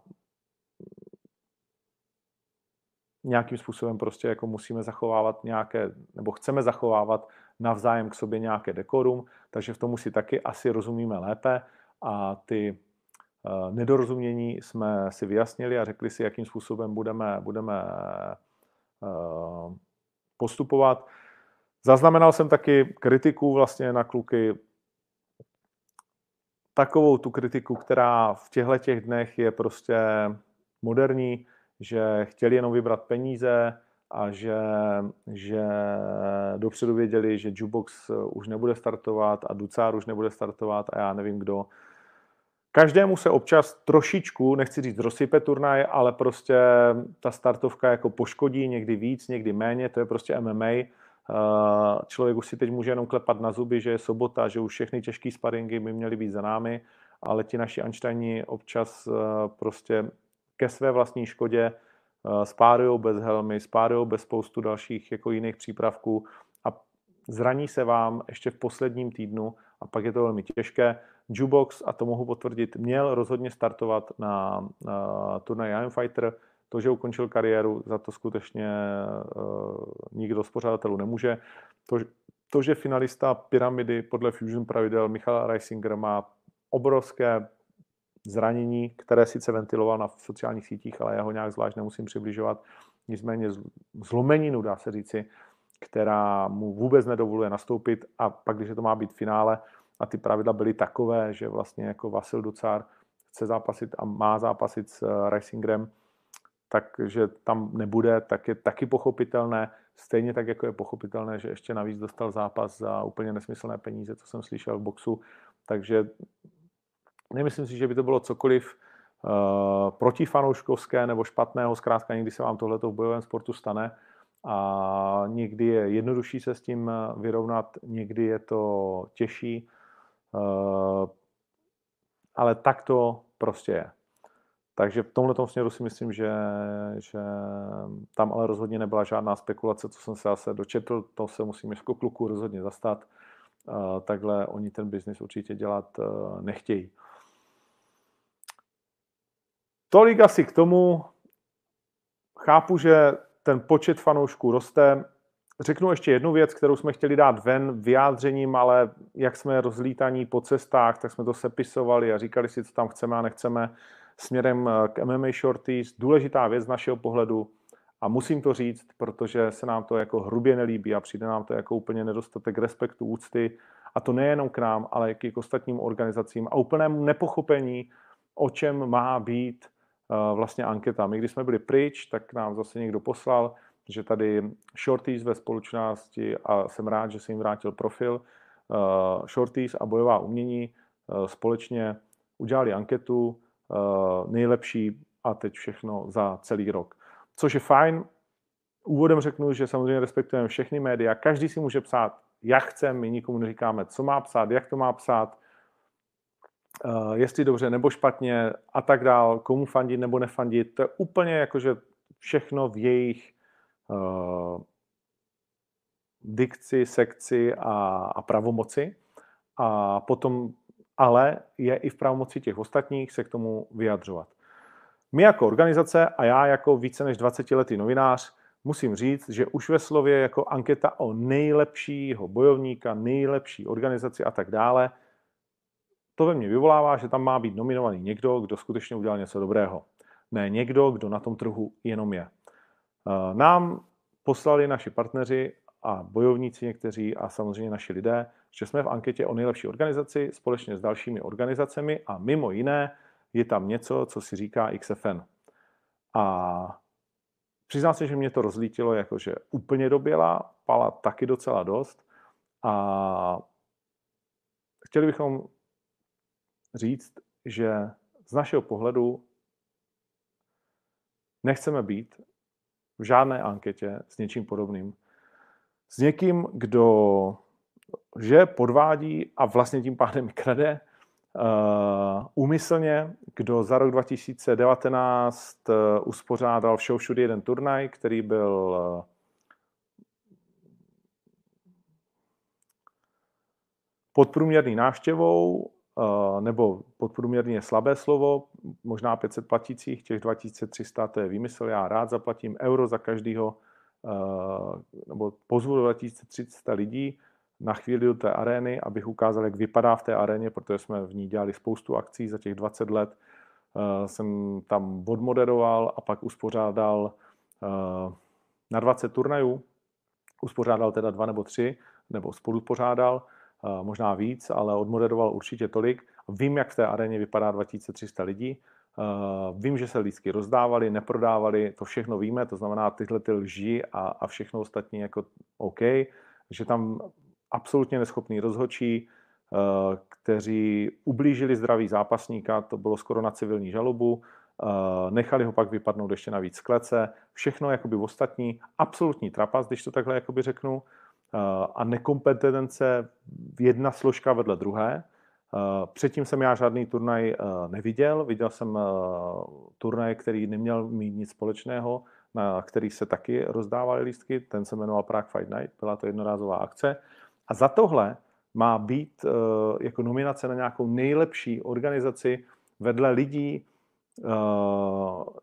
nějakým způsobem prostě jako musíme zachovávat nějaké, nebo chceme zachovávat navzájem k sobě nějaké dekorum, takže v tom si taky asi rozumíme lépe a ty uh, nedorozumění jsme si vyjasnili a řekli si, jakým způsobem budeme, budeme uh, postupovat. Zaznamenal jsem taky kritiku vlastně na kluky takovou tu kritiku, která v těchto těch dnech je prostě moderní, že chtěli jenom vybrat peníze a že, že dopředu věděli, že Jukebox už nebude startovat a Ducár už nebude startovat a já nevím kdo. Každému se občas trošičku, nechci říct rozsype turnaj, ale prostě ta startovka jako poškodí, někdy víc, někdy méně, to je prostě MMA. Člověk už si teď může jenom klepat na zuby, že je sobota, že už všechny těžké sparingy by měly být za námi, ale ti naši Einsteini občas eh, prostě ke své vlastní škodě eh, spárují bez helmy, spárují bez spoustu dalších jako jiných přípravků a zraní se vám ještě v posledním týdnu a pak je to velmi těžké. Jubox, a to mohu potvrdit, měl rozhodně startovat na, na turnaj Iron Fighter. To, že ukončil kariéru, za to skutečně uh, nikdo z pořadatelů nemůže. To, to, že finalista Pyramidy podle Fusion pravidel Michal Reisinger má obrovské zranění, které sice ventiloval na sociálních sítích, ale já ho nějak zvlášť nemusím přibližovat. Nicméně zlomeninu, dá se říci, která mu vůbec nedovoluje nastoupit a pak, když to má být finále a ty pravidla byly takové, že vlastně jako Vasil Ducár chce zápasit a má zápasit s eh, Reisingrem, takže tam nebude, tak je taky pochopitelné, stejně tak, jako je pochopitelné, že ještě navíc dostal zápas za úplně nesmyslné peníze, co jsem slyšel v boxu, takže nemyslím si, že by to bylo cokoliv uh, protifanouškovské nebo špatného, zkrátka někdy se vám tohleto v bojovém sportu stane a někdy je jednodušší se s tím eh, vyrovnat, někdy je to těžší, uh, ale tak to prostě je. Takže v tomhle směru si myslím, že, že tam ale rozhodně nebyla žádná spekulace, co jsem se zase dočetl, to se musím jako kluku rozhodně zastat. Takhle oni ten biznis určitě dělat uh, nechtějí. Tolik asi k tomu. Chápu, že ten počet fanoušků roste. Řeknu ještě jednu věc, kterou jsme chtěli dát ven vyjádřením, ale jak jsme rozlítaní po cestách, tak jsme to sepisovali a říkali si, co tam chceme a nechceme směrem k MMA Shorties. Důležitá věc z našeho pohledu a musím to říct, protože se nám to jako hrubě nelíbí a přijde nám to jako úplně nedostatek respektu, úcty a to nejenom k nám, ale i k ostatním organizacím a úplnému nepochopení, o čem má být Eh, vlastně anketa. My, když jsme byli pryč, tak nám zase někdo poslal, že tady Shorties ve společnosti a jsem rád, že se jim vrátil profil, uh, Shorties a bojová umění společně udělali anketu nejlepší a teď všechno za celý rok. Což je fajn. Úvodem řeknu, že samozřejmě respektujeme všechny média. Každý si může psát, jak chce, my nikomu neříkáme, co má psát, jak to má psát. Eh, jestli dobře nebo špatně a tak dál, komu fandit nebo nefandit, to je úplně jakože všechno v jejich uh, dikci, sekci a, a pravomoci. A potom ale je i v pravomoci těch ostatních se k tomu vyjadřovat. My jako organizace a já jako více než 20-letý novinář musím říct, že už ve slově jako anketa o nejlepšího bojovníka, nejlepší organizaci a tak dále – to ve mně vyvolává, že tam má být nominovaný někdo, kdo skutečně udělal něco dobrého. Ne někdo, kdo na tom trhu jenom je. Eh, nám poslali naši partneři a bojovníci někteří a samozřejmě naši lidé, že jsme v anketě o nejlepší organizaci společně s dalšími organizacemi a mimo jiné je tam něco, co si říká XFN. A přiznám se, že mě to rozlítilo jakože úplně doběla, pala taky docela dost a chtěli bychom říct, že z našeho pohledu nechceme být v žádné anketě s něčím podobným. S někým, kdo že podvádí a vlastně tím pádem krade uh, úmyslně, kdo za rok 2019 uh, eh, uspořádal všeho všude jeden turnaj, který byl uh, podprůměrný návštěvou Eh, nebo podprůměrně slabé slovo, možná 500 platících, těch 2300 to je výmysl, já rád zaplatím euro za každého, eh, nebo pozvu 2300 lidí na chvíli do té arény, abych ukázal, jak vypadá v té aréně, protože jsme v ní dělali spoustu akcí za těch 20 let. Eh, jsem tam odmoderoval a pak uspořádal na 20 turnajů, uspořádal teda dva nebo tři, nebo spolu pořádal možná víc, ale odmoderoval určitě tolik. Vím, jak v té aréně vypadá 2300 lidí. Vím, že se lístky rozdávali, neprodávali, to všechno víme, to znamená tyhle ty lži a, a všechno ostatní jako OK, že tam absolutně neschopný rozhodčí, uh, kteří ublížili zdraví zápasníka, to bylo skoro na civilní žalobu, uh, nechali ho pak vypadnout ještě navíc z klece, všechno jakoby ostatní, absolutní trapas, když to takhle jakoby řeknu, a nekompetence jedna složka vedle druhé, Eh, předtím jsem já žádný turnaj eh, neviděl. Viděl jsem eh, turnaj, který neměl mít nic společného, na který se taky rozdávaly lístky. Ten se jmenoval Prague Fight Night, byla to jednorázová akce. A za tohle má být jako nominace na nějakou nejlepší organizaci vedle lidí,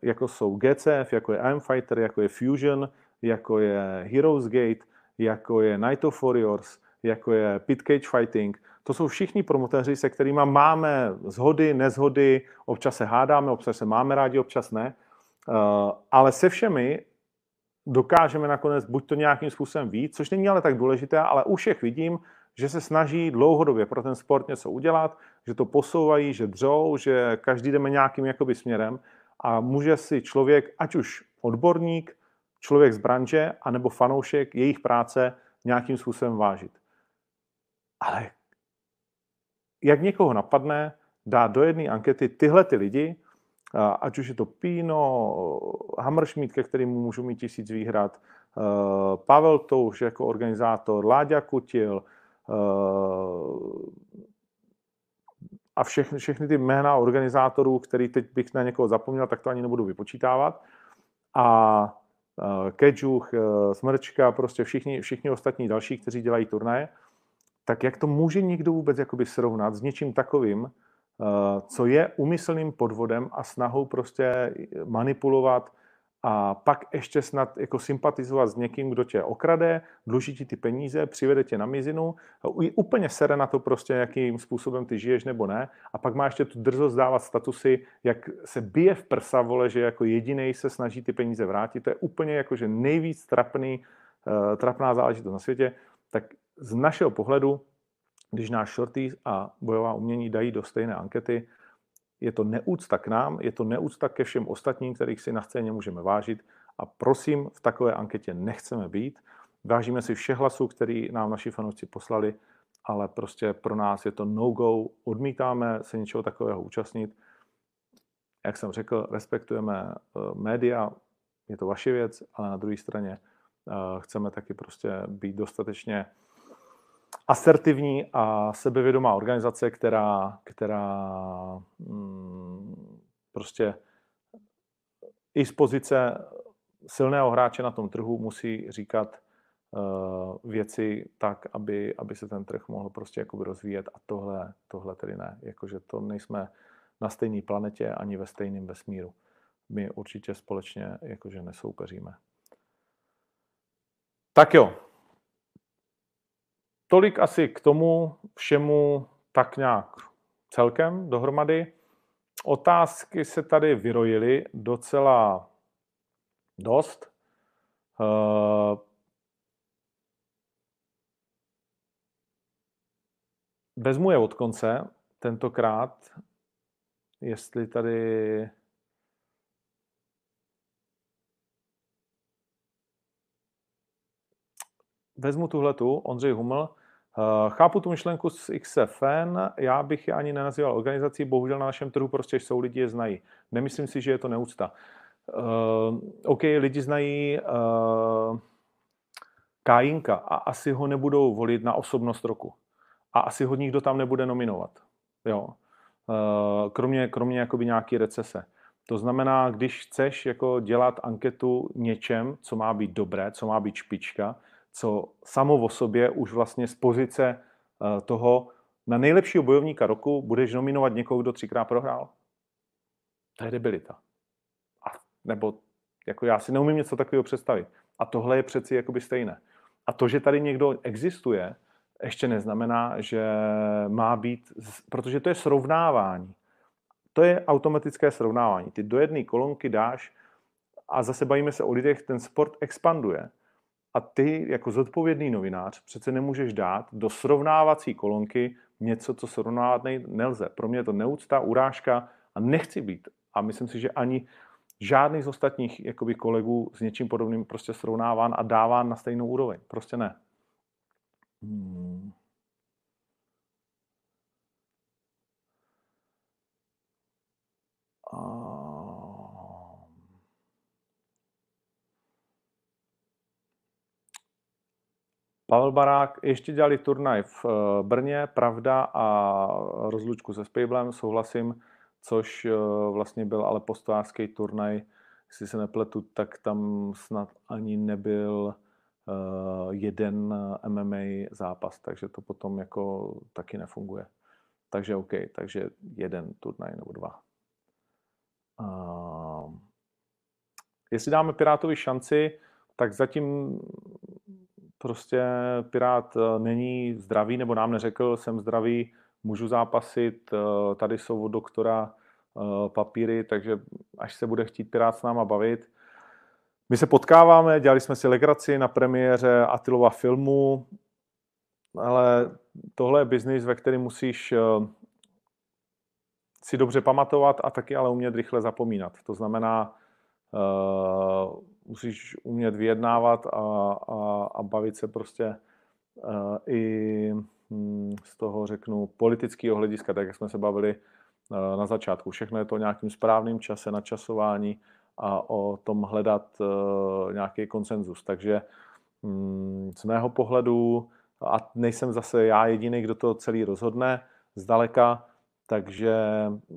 jako jsou GCF, jako je I'm Fighter, jako je Fusion, jako je Heroes Gate, jako je Night of Warriors, jako je Pit Cage Fighting – to jsou všichni promotéři, se kterými máme zhody, nezhody, občas se hádáme, občas se máme rádi, občas ne, eh, ale se všemi dokážeme nakonec buď to nějakým způsobem víc, což není ale tak důležité, ale u všech vidím, že se snaží dlouhodobě pro ten sport něco udělat, že to posouvají, že dřou, že každý jdeme nějakým jakoby směrem a může si člověk, ať už odborník, člověk z branže, anebo fanoušek jejich práce nějakým způsobem vážit. Ale jak někoho napadne, dá do jedné ankety tyhle ty lidi, ať už je to Píno, Hammerschmidt, ke kterému můžu mít tisíc výhrad, Pavel Touš jako organizátor, Láďa Kutil a všechny, všechny ty jména organizátorů, který teď bych na někoho zapomněl, tak to ani nebudu vypočítávat. A Kedžuch, Smrčka, prostě všichni, všichni ostatní další, kteří dělají turnaje, tak jak to může někdo vůbec srovnat s něčím takovým, eh, co je umyslným podvodem a snahou prostě manipulovat a pak ještě snad jako sympatizovat s někým, kdo tě okrade, dluží ti ty peníze, přivede tě na mizinu, úplně sere na to prostě, jakým způsobem ty žiješ nebo ne a pak má ještě tu drzost dávat statusy, jak se bije v prsa, vole, že jako jediný se snaží ty peníze vrátit. To je úplně jakože nejvíc trapný, uh, trapná záležitost na světě. Tak z našeho pohledu, když náš shorty a bojová umění dají do stejné ankety, je to neúcta k nám, je to neúcta ke všem ostatním, kterých si na scéně můžeme vážit a prosím, v takové anketě nechceme být. Vážíme si všech hlasů, který nám naši fanoušci poslali, ale prostě pro nás je to no-go, odmítáme se něčeho takového účastnit. Jak jsem řekl, respektujeme eh, média, je to vaše věc, ale na druhé straně eh, chceme taky prostě být dostatečně asertivní a sebevědomá organizace, která, která mm, prostě i z pozice silného hráče na tom trhu musí říkat uh, věci tak, aby, aby se ten trh mohl prostě jakoby rozvíjet a tohle, tohle tedy ne. Jakože to nejsme na stejné planetě ani ve stejném vesmíru. My určitě společně jakože nesoupeříme. Tak jo, Tolik asi k tomu všemu tak nějak celkem dohromady. Otázky se tady vyrojily docela dost. Eh, vezmu je od konce tentokrát, jestli tady vezmu tuhle tu, Ondřej Huml, chápu tu myšlenku z XFN, já bych je ani nenazýval organizací, bohužel na našem trhu prostě jsou lidi, je znají. Nemyslím si, že je to neúcta. Uh, OK, lidi znají uh, Kájinka a asi ho nebudou volit na osobnost roku. A asi ho nikdo tam nebude nominovat. Jo. Uh, kromě, kromě jakoby nějaký recese. To znamená, když chceš jako dělat anketu něčem, co má být dobré, co má být špička, co samo o sobě už vlastně z pozice eh, toho na nejlepšího bojovníka roku budeš nominovat někoho, kdo třikrát prohrál. To je debilita. A, nebo jako já si neumím něco takového představit. A tohle je přeci jakoby stejné. A to, že tady někdo existuje, ještě neznamená, že má být, protože to je srovnávání. To je automatické srovnávání. Ty do jedné kolonky dáš a zase bavíme se o lidech, ten sport expanduje. A ty jako zodpovědný novinář přece nemůžeš dát do srovnávací kolonky něco, co srovnávat nelze. Pro mě je to neúcta, urážka a nechci být A myslím si, že ani žádný z ostatních jakoby, kolegů s něčím podobným prostě srovnáván a dáván na stejnou úroveň. Prostě ne. Hmm. Pavel Barák ještě dělali turnaj v eh, Brně, Pravda a rozlučku se Spejblem, souhlasím, což eh, vlastně byl ale postářský turnaj, jestli se nepletu, tak tam snad ani nebyl eh, jeden MMA zápas, takže to potom jako taky nefunguje. Takže OK, takže jeden turnaj nebo dva. jestli dáme Pirátovi šanci, tak zatím prostě Pirát eh, není zdravý, nebo nám neřekl, jsem zdravý, můžu zápasit, eh, tady jsou od doktora eh, papíry, takže až se bude chtít Pirát s náma bavit. My se potkáváme, dělali jsme si legraci na premiéře Atilova filmu, ale tohle je biznis, ve kterém musíš si dobře pamatovat a taky ale umět rychle zapomínat. To znamená, musíš umět vyjednávat a, a, a bavit se prostě uh, i hm, z toho, řeknu, politického hlediska, tak jak jsme se bavili uh, na začátku. Všechno je to o nějakým správným čase, načasování a o tom hledat uh, nějaký konsenzus. Takže um, z mého pohledu, a nejsem zase já jediný, kdo to celý rozhodne, zdaleka, takže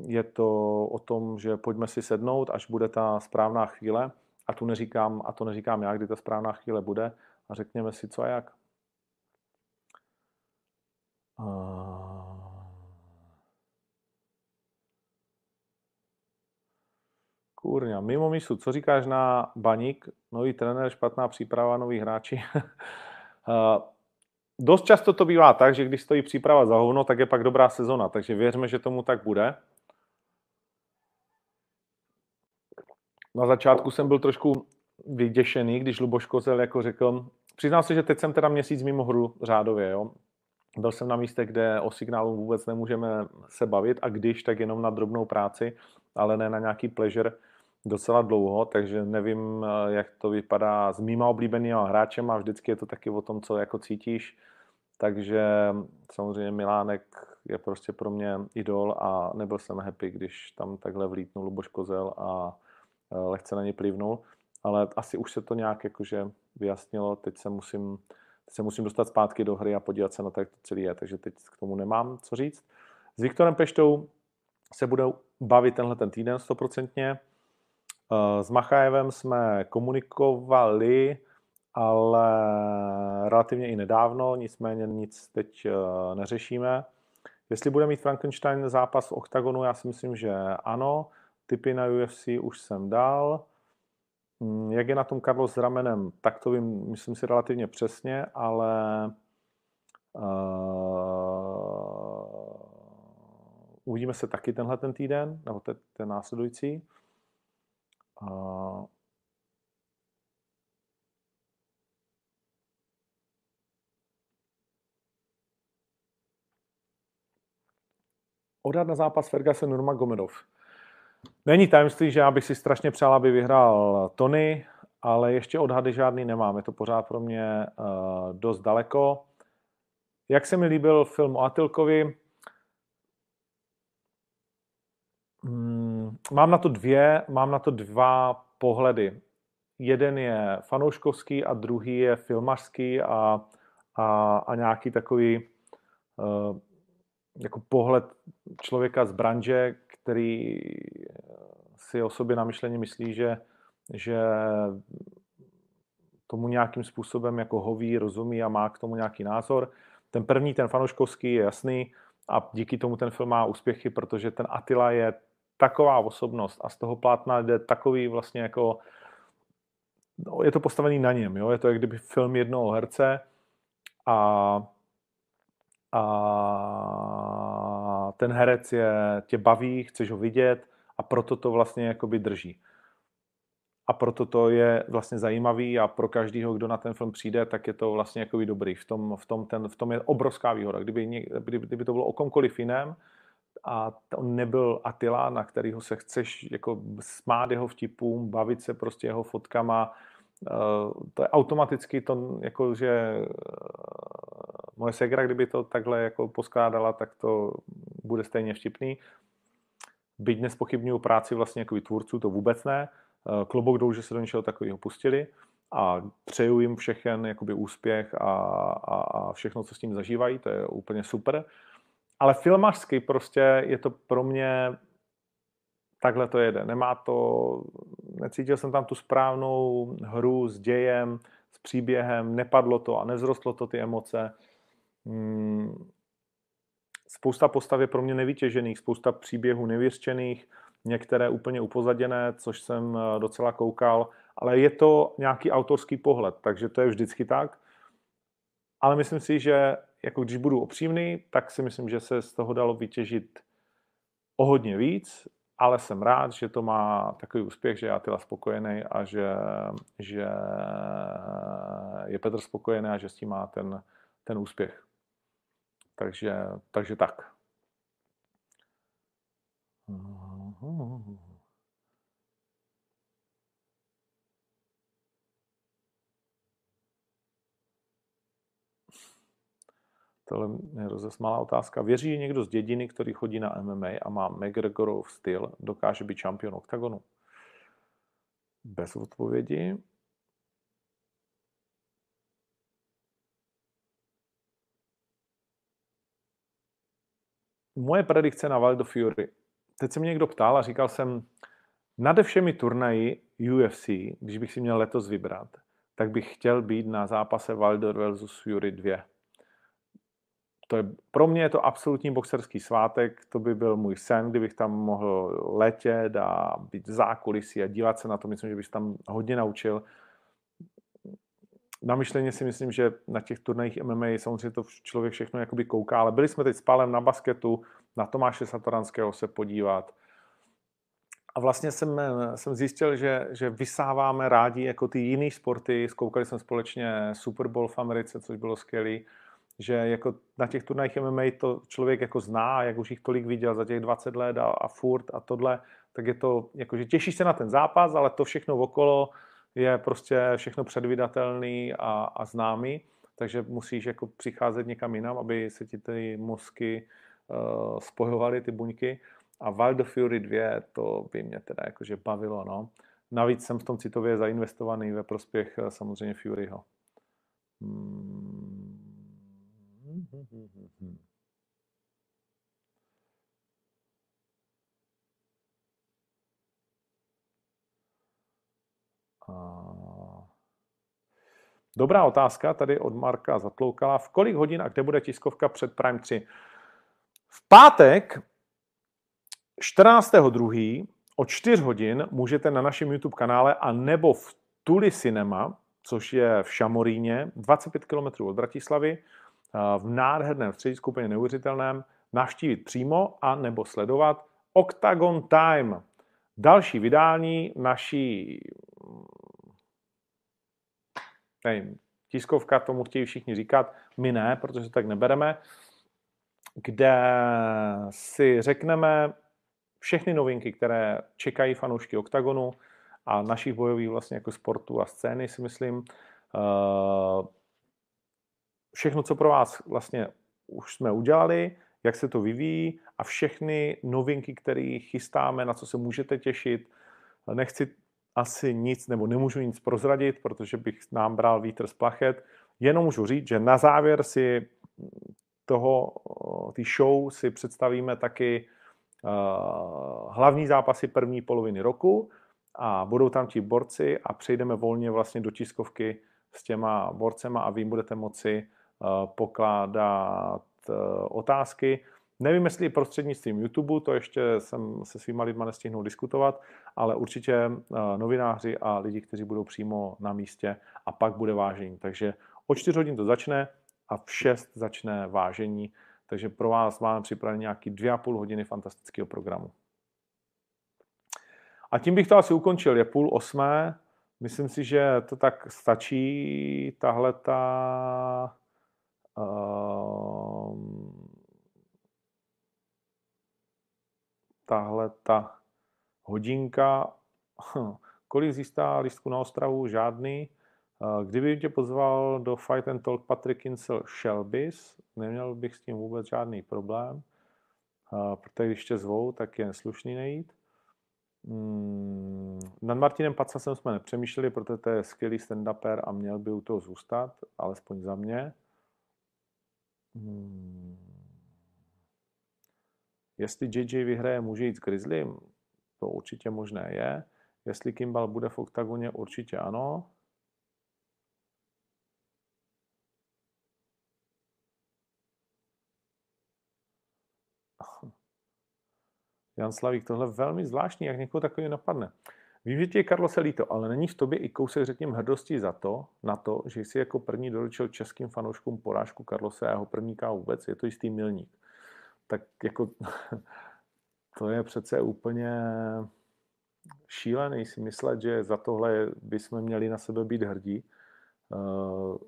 je to o tom, že pojďme si sednout, až bude ta správná chvíle a tu neříkám, a to neříkám já, kdy ta správná chvíle bude a řekněme si co a jak. Kurňa, mimo mísu, co říkáš na baník, nový trenér, špatná příprava, noví hráči? Dost často to bývá tak, že když stojí příprava za hovno, tak je pak dobrá sezona, takže věřme, že tomu tak bude. Na začátku jsem byl trošku vyděšený, když Luboš Kozel jako řekl, přiznám se, že teď jsem teda měsíc mimo hru řádově, jo. Byl jsem na místě, kde o signálu vůbec nemůžeme se bavit a když, tak jenom na drobnou práci, ale ne na nějaký pleasure docela dlouho, takže nevím, jak to vypadá s mýma oblíbenýma hráčem a vždycky je to taky o tom, co jako cítíš. Takže samozřejmě Milánek je prostě pro mě idol a nebyl jsem happy, když tam takhle vlítnul Luboš Kozel a lehce na ně plivnul, ale asi už se to nějak jakože vyjasnilo, teď se musím, teď se musím dostat zpátky do hry a podívat se na to, jak to celý je, takže teď k tomu nemám co říct. S Viktorem Peštou se bude bavit tenhle ten týden stoprocentně. Eh, s Machajevem jsme komunikovali, ale relativně i nedávno, nicméně nic teď eh, neřešíme. Jestli bude mít Frankenstein zápas v OKTAGONu, já si myslím, že ano. Typy na UFC už jsem dal. Mm, jak je na tom Carlos s ramenem, tak to vím, myslím si, relativně přesně, ale uh, uvidíme se taky tenhle ten týden, nebo ten, ten následující. Uh, odhad na zápas Ferguson Nurmagomedov. Není tajemství, že já bych si strašně přál, aby vyhrál Tony, ale ještě odhady žádný nemám. Je to pořád pro mě uh, dost daleko. Jak se mi líbil film o Atilkovi, hmm, mám na to dvě, mám na to dva pohledy. Jeden je fanouškovský a druhý je filmařský a, a, a nějaký takový uh, jako pohled člověka z branže, který si o sobě na myšlení myslí, že, že tomu nějakým způsobem jako hoví, rozumí a má k tomu nějaký názor. Ten první, ten fanouškovský, je jasný a díky tomu ten film má úspěchy, protože ten Attila je taková osobnost a z toho plátna jde takový vlastně jako no, je to postavený na něm, jo? je to jak kdyby film jednoho herce a, a ten herec je, tě baví, chceš ho vidět, a proto to vlastně jakoby drží. A proto to je vlastně zajímavý a pro každého, kdo na ten film přijde, tak je to vlastně jakoby dobrý. V tom, v tom, ten, v tom je obrovská výhoda. Kdyby, kdyby, kdyby to bylo o komkoliv jiném, a on nebyl Atila, na kterého se chceš jako smát jeho vtipům, bavit se prostě jeho fotkama. To je automaticky to, jako že moje segra, kdyby to takhle jako poskládala, tak to bude stejně vtipný. Byť nespochybnuju práci vlastně jako tvůrců, to vůbec ne. Klobouk dolů, že se do něčeho takového pustili a přeju jim všechen jakoby úspěch a, a, a všechno, co s tím zažívají, to je úplně super. Ale filmařsky prostě je to pro mě takhle to jede. Nemá to, necítil jsem tam tu správnou hru s dějem, s příběhem, nepadlo to a nezrostlo to ty emoce. Hmm. Spousta postav je pro mě nevytěžených, spousta příběhů nevyřčených, některé úplně upozaděné, což jsem eh, docela koukal, ale je to nějaký autorský pohled, takže to je vždycky tak. Ale myslím si, že jako když budu upřímný, tak si myslím, že se z toho dalo vytěžit o hodně víc, ale jsem rád, že to má takový úspěch, že já Atila spokojený a že, že je Petr spokojený a že s tím má ten, ten úspěch. Takže, takže tak. Tohle je rozesmalá otázka. Věří někdo z dědiny, který chodí na MMA a má McGregorov styl, dokáže být šampion oktagonu? Bez odpovědi. Moje predikce na Valdo Fury. Teď se mě někdo ptal a říkal jsem, nade všemi turnaji UFC, když bych si měl letos vybrat, tak bych chtěl být na zápase Wilder versus Fury 2 to je, pro mě je to absolutní boxerský svátek, to by byl můj sen, kdybych tam mohl letět a být v zákulisí a dívat se na to, myslím, že bych tam hodně naučil. Na myšleně si myslím, že na těch turnajích MMA samozřejmě to člověk všechno jakoby kouká, ale byli jsme teď s Pálem na basketu, na Tomáše Satoranského se podívat. A vlastně jsem, jsem zjistil, že, že vysáváme rádi jako ty jiné sporty. Zkoukali jsme společně Super Bowl v Americe, což bylo skvělé že jako na těch turnajích MMA to člověk jako zná, jak už jich tolik viděl za těch 20 let a, a furt a tohle, tak je to, jako, že těšíš se na ten zápas, ale to všechno okolo je prostě všechno předvydatelný a, a známý, takže musíš jako přicházet někam jinam, aby se ti ty mozky uh, spojovaly, ty buňky. A Wild of Fury 2, to by mě teda jakože bavilo, no. Navíc jsem v tom citově zainvestovaný ve prospěch uh, samozřejmě Furyho. Hmm. Dobrá otázka tady od Marka Zatloukala. V kolik hodin a kde bude tiskovka před Prime 3? V pátek 14.2. o 4 hodin můžete na našem YouTube kanále a nebo v Tuli Cinema, což je v Šamoríně, 25 km od Bratislavy, v nádherném středisku, úplně neuvěřitelném, navštívit přímo a nebo sledovat Octagon Time, další vydání naší nevím, tiskovka, tomu chtějí všichni říkat, my ne, protože tak nebereme, kde si řekneme všechny novinky, které čekají fanoušky OKTAGONu a našich bojových vlastně jako sportu a scény si myslím. Eh, všechno, co pro vás vlastně už jsme udělali, jak se to vyvíjí a všechny novinky, které chystáme, na co se můžete těšit. Nechci asi nic, nebo nemůžu nic prozradit, protože bych nám bral vítr z plachet. Jenom můžu říct, že na závěr si toho, ty show si představíme taky uh, hlavní zápasy první poloviny roku a budou tam ti borci a přejdeme volně vlastně do tiskovky s těma borcema a vy budete moci uh, pokládat otázky. Nevím, jestli prostřednictvím YouTube, to ještě jsem se svýma lidma nestihnul diskutovat, ale určitě eh, novináři a lidi, kteří budou přímo na místě a pak bude vážení. Takže o 4 hodin to začne a v 6 začne vážení, takže pro vás máme připravený nějaký 2,5 hodiny fantastického programu. A tím bych to asi ukončil. Je půl osmé. Myslím si, že to tak stačí. Tahle ta uh, tahle ta hodinka, kolik zjistá listku na Ostravu? Žádný. Kdyby tě pozval do Fight and Talk Patrick Kinsel Shelbys, neměl bych s tím vůbec žádný problém, protože když tě zvou, tak je slušný nejít. Hmm, nad Martinem Pacasem jsme nepřemýšleli, protože to je skvělý stand a měl by u toho zůstat, alespoň za mě. Hmm. Jestli JJ vyhraje, může jít s Grizzlym? To určitě možné je. Jestli Kimball bude v oktagoně, určitě ano. Jan Slavík, tohle je velmi zvláštní, jak někoho takový napadne. Vím, že ti je Carlos líto, ale není v tobě i kousek, řekněme, hrdosti za to, na to, že jsi jako první doručil českým fanouškům porážku Carlose a jeho první vůbec. Je to jistý milník. Tak jako to je přece úplně šílený si myslet, že za tohle bychom měli na sebe být hrdí. Eh,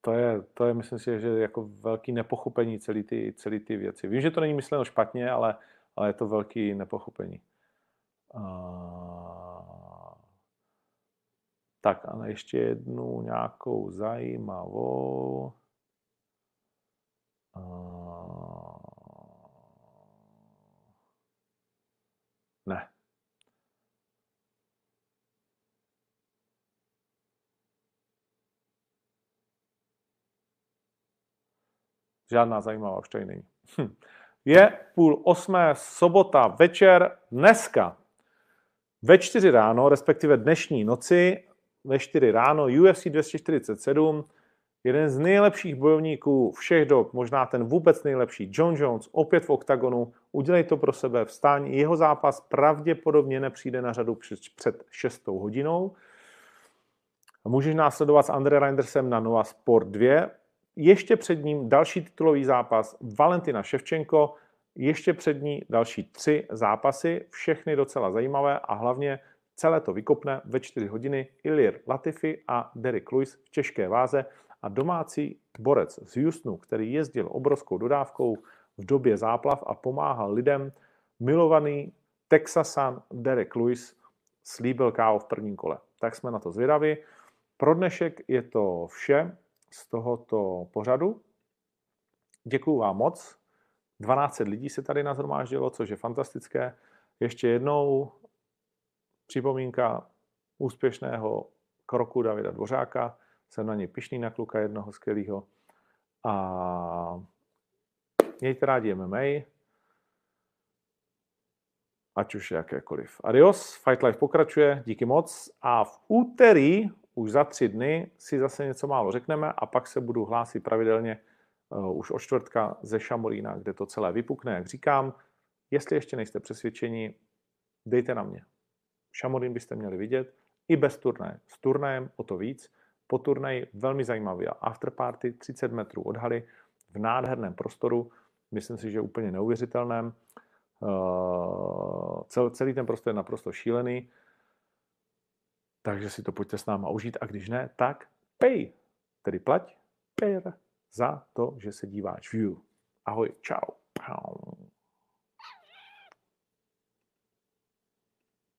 to je, to je myslím si, že jako velký nepochopení celý ty, celý ty věci. Vím, že to není myšleno špatně, ale, ale je to velký nepochopení. Uh, tak a ještě jednu nějakou zajímavou. Ne. Žádná zajímavá už tady není. Hm. Je půl osmé sobota večer dneska. Ve čtyři ráno, respektive dnešní noci, ve čtyři ráno UFC 247, jeden z nejlepších bojovníků všech dob, možná ten vůbec nejlepší, John Jones, opět v oktagonu, udělej to pro sebe, vstáň, jeho zápas pravděpodobně nepřijde na řadu před 6 hodinou. Můžeš následovat s Andre Reindersem na Nova Sport 2, ještě před ním další titulový zápas Valentina Ševčenko, ještě před ní další tři zápasy, všechny docela zajímavé a hlavně celé to vykopne ve 4 hodiny Ilir Latifi a Derek Lewis v těžké váze a domácí borec z Houstonu, který jezdil obrovskou dodávkou v době záplav a pomáhal lidem, milovaný Texasan Derek Lewis slíbil kávo v prvním kole. Tak jsme na to zvědaví. Pro dnešek je to vše z tohoto pořadu. Děkuju vám moc. 12 lidí se tady nazhromáždilo, což je fantastické. Ještě jednou připomínka úspěšného kroku Davida Dvořáka. Jsem na něj pišný na kluka jednoho skvělého. A mějte rádi MMA, ať už jakékoliv. Adios, Fight Life pokračuje, díky moc. A v úterý už za tři dny si zase něco málo řekneme a pak se budu hlásit pravidelně uh, už od čtvrtka ze Šamorína, kde to celé vypukne, jak říkám. Jestli ještě nejste přesvědčeni, dejte na mě. Šamorín byste měli vidět i bez turnaje. S turnajem o to víc. Po turnaji velmi zajímavý afterparty 30 metrů od haly v nádherném prostoru. Myslím si, že úplně neuvěřitelném. Uh, celý ten prostor je naprosto šílený. Takže si to pojďte s náma užít a když ne, tak pay, tedy plať, pay za to, že se díváš view. Ahoj, čau.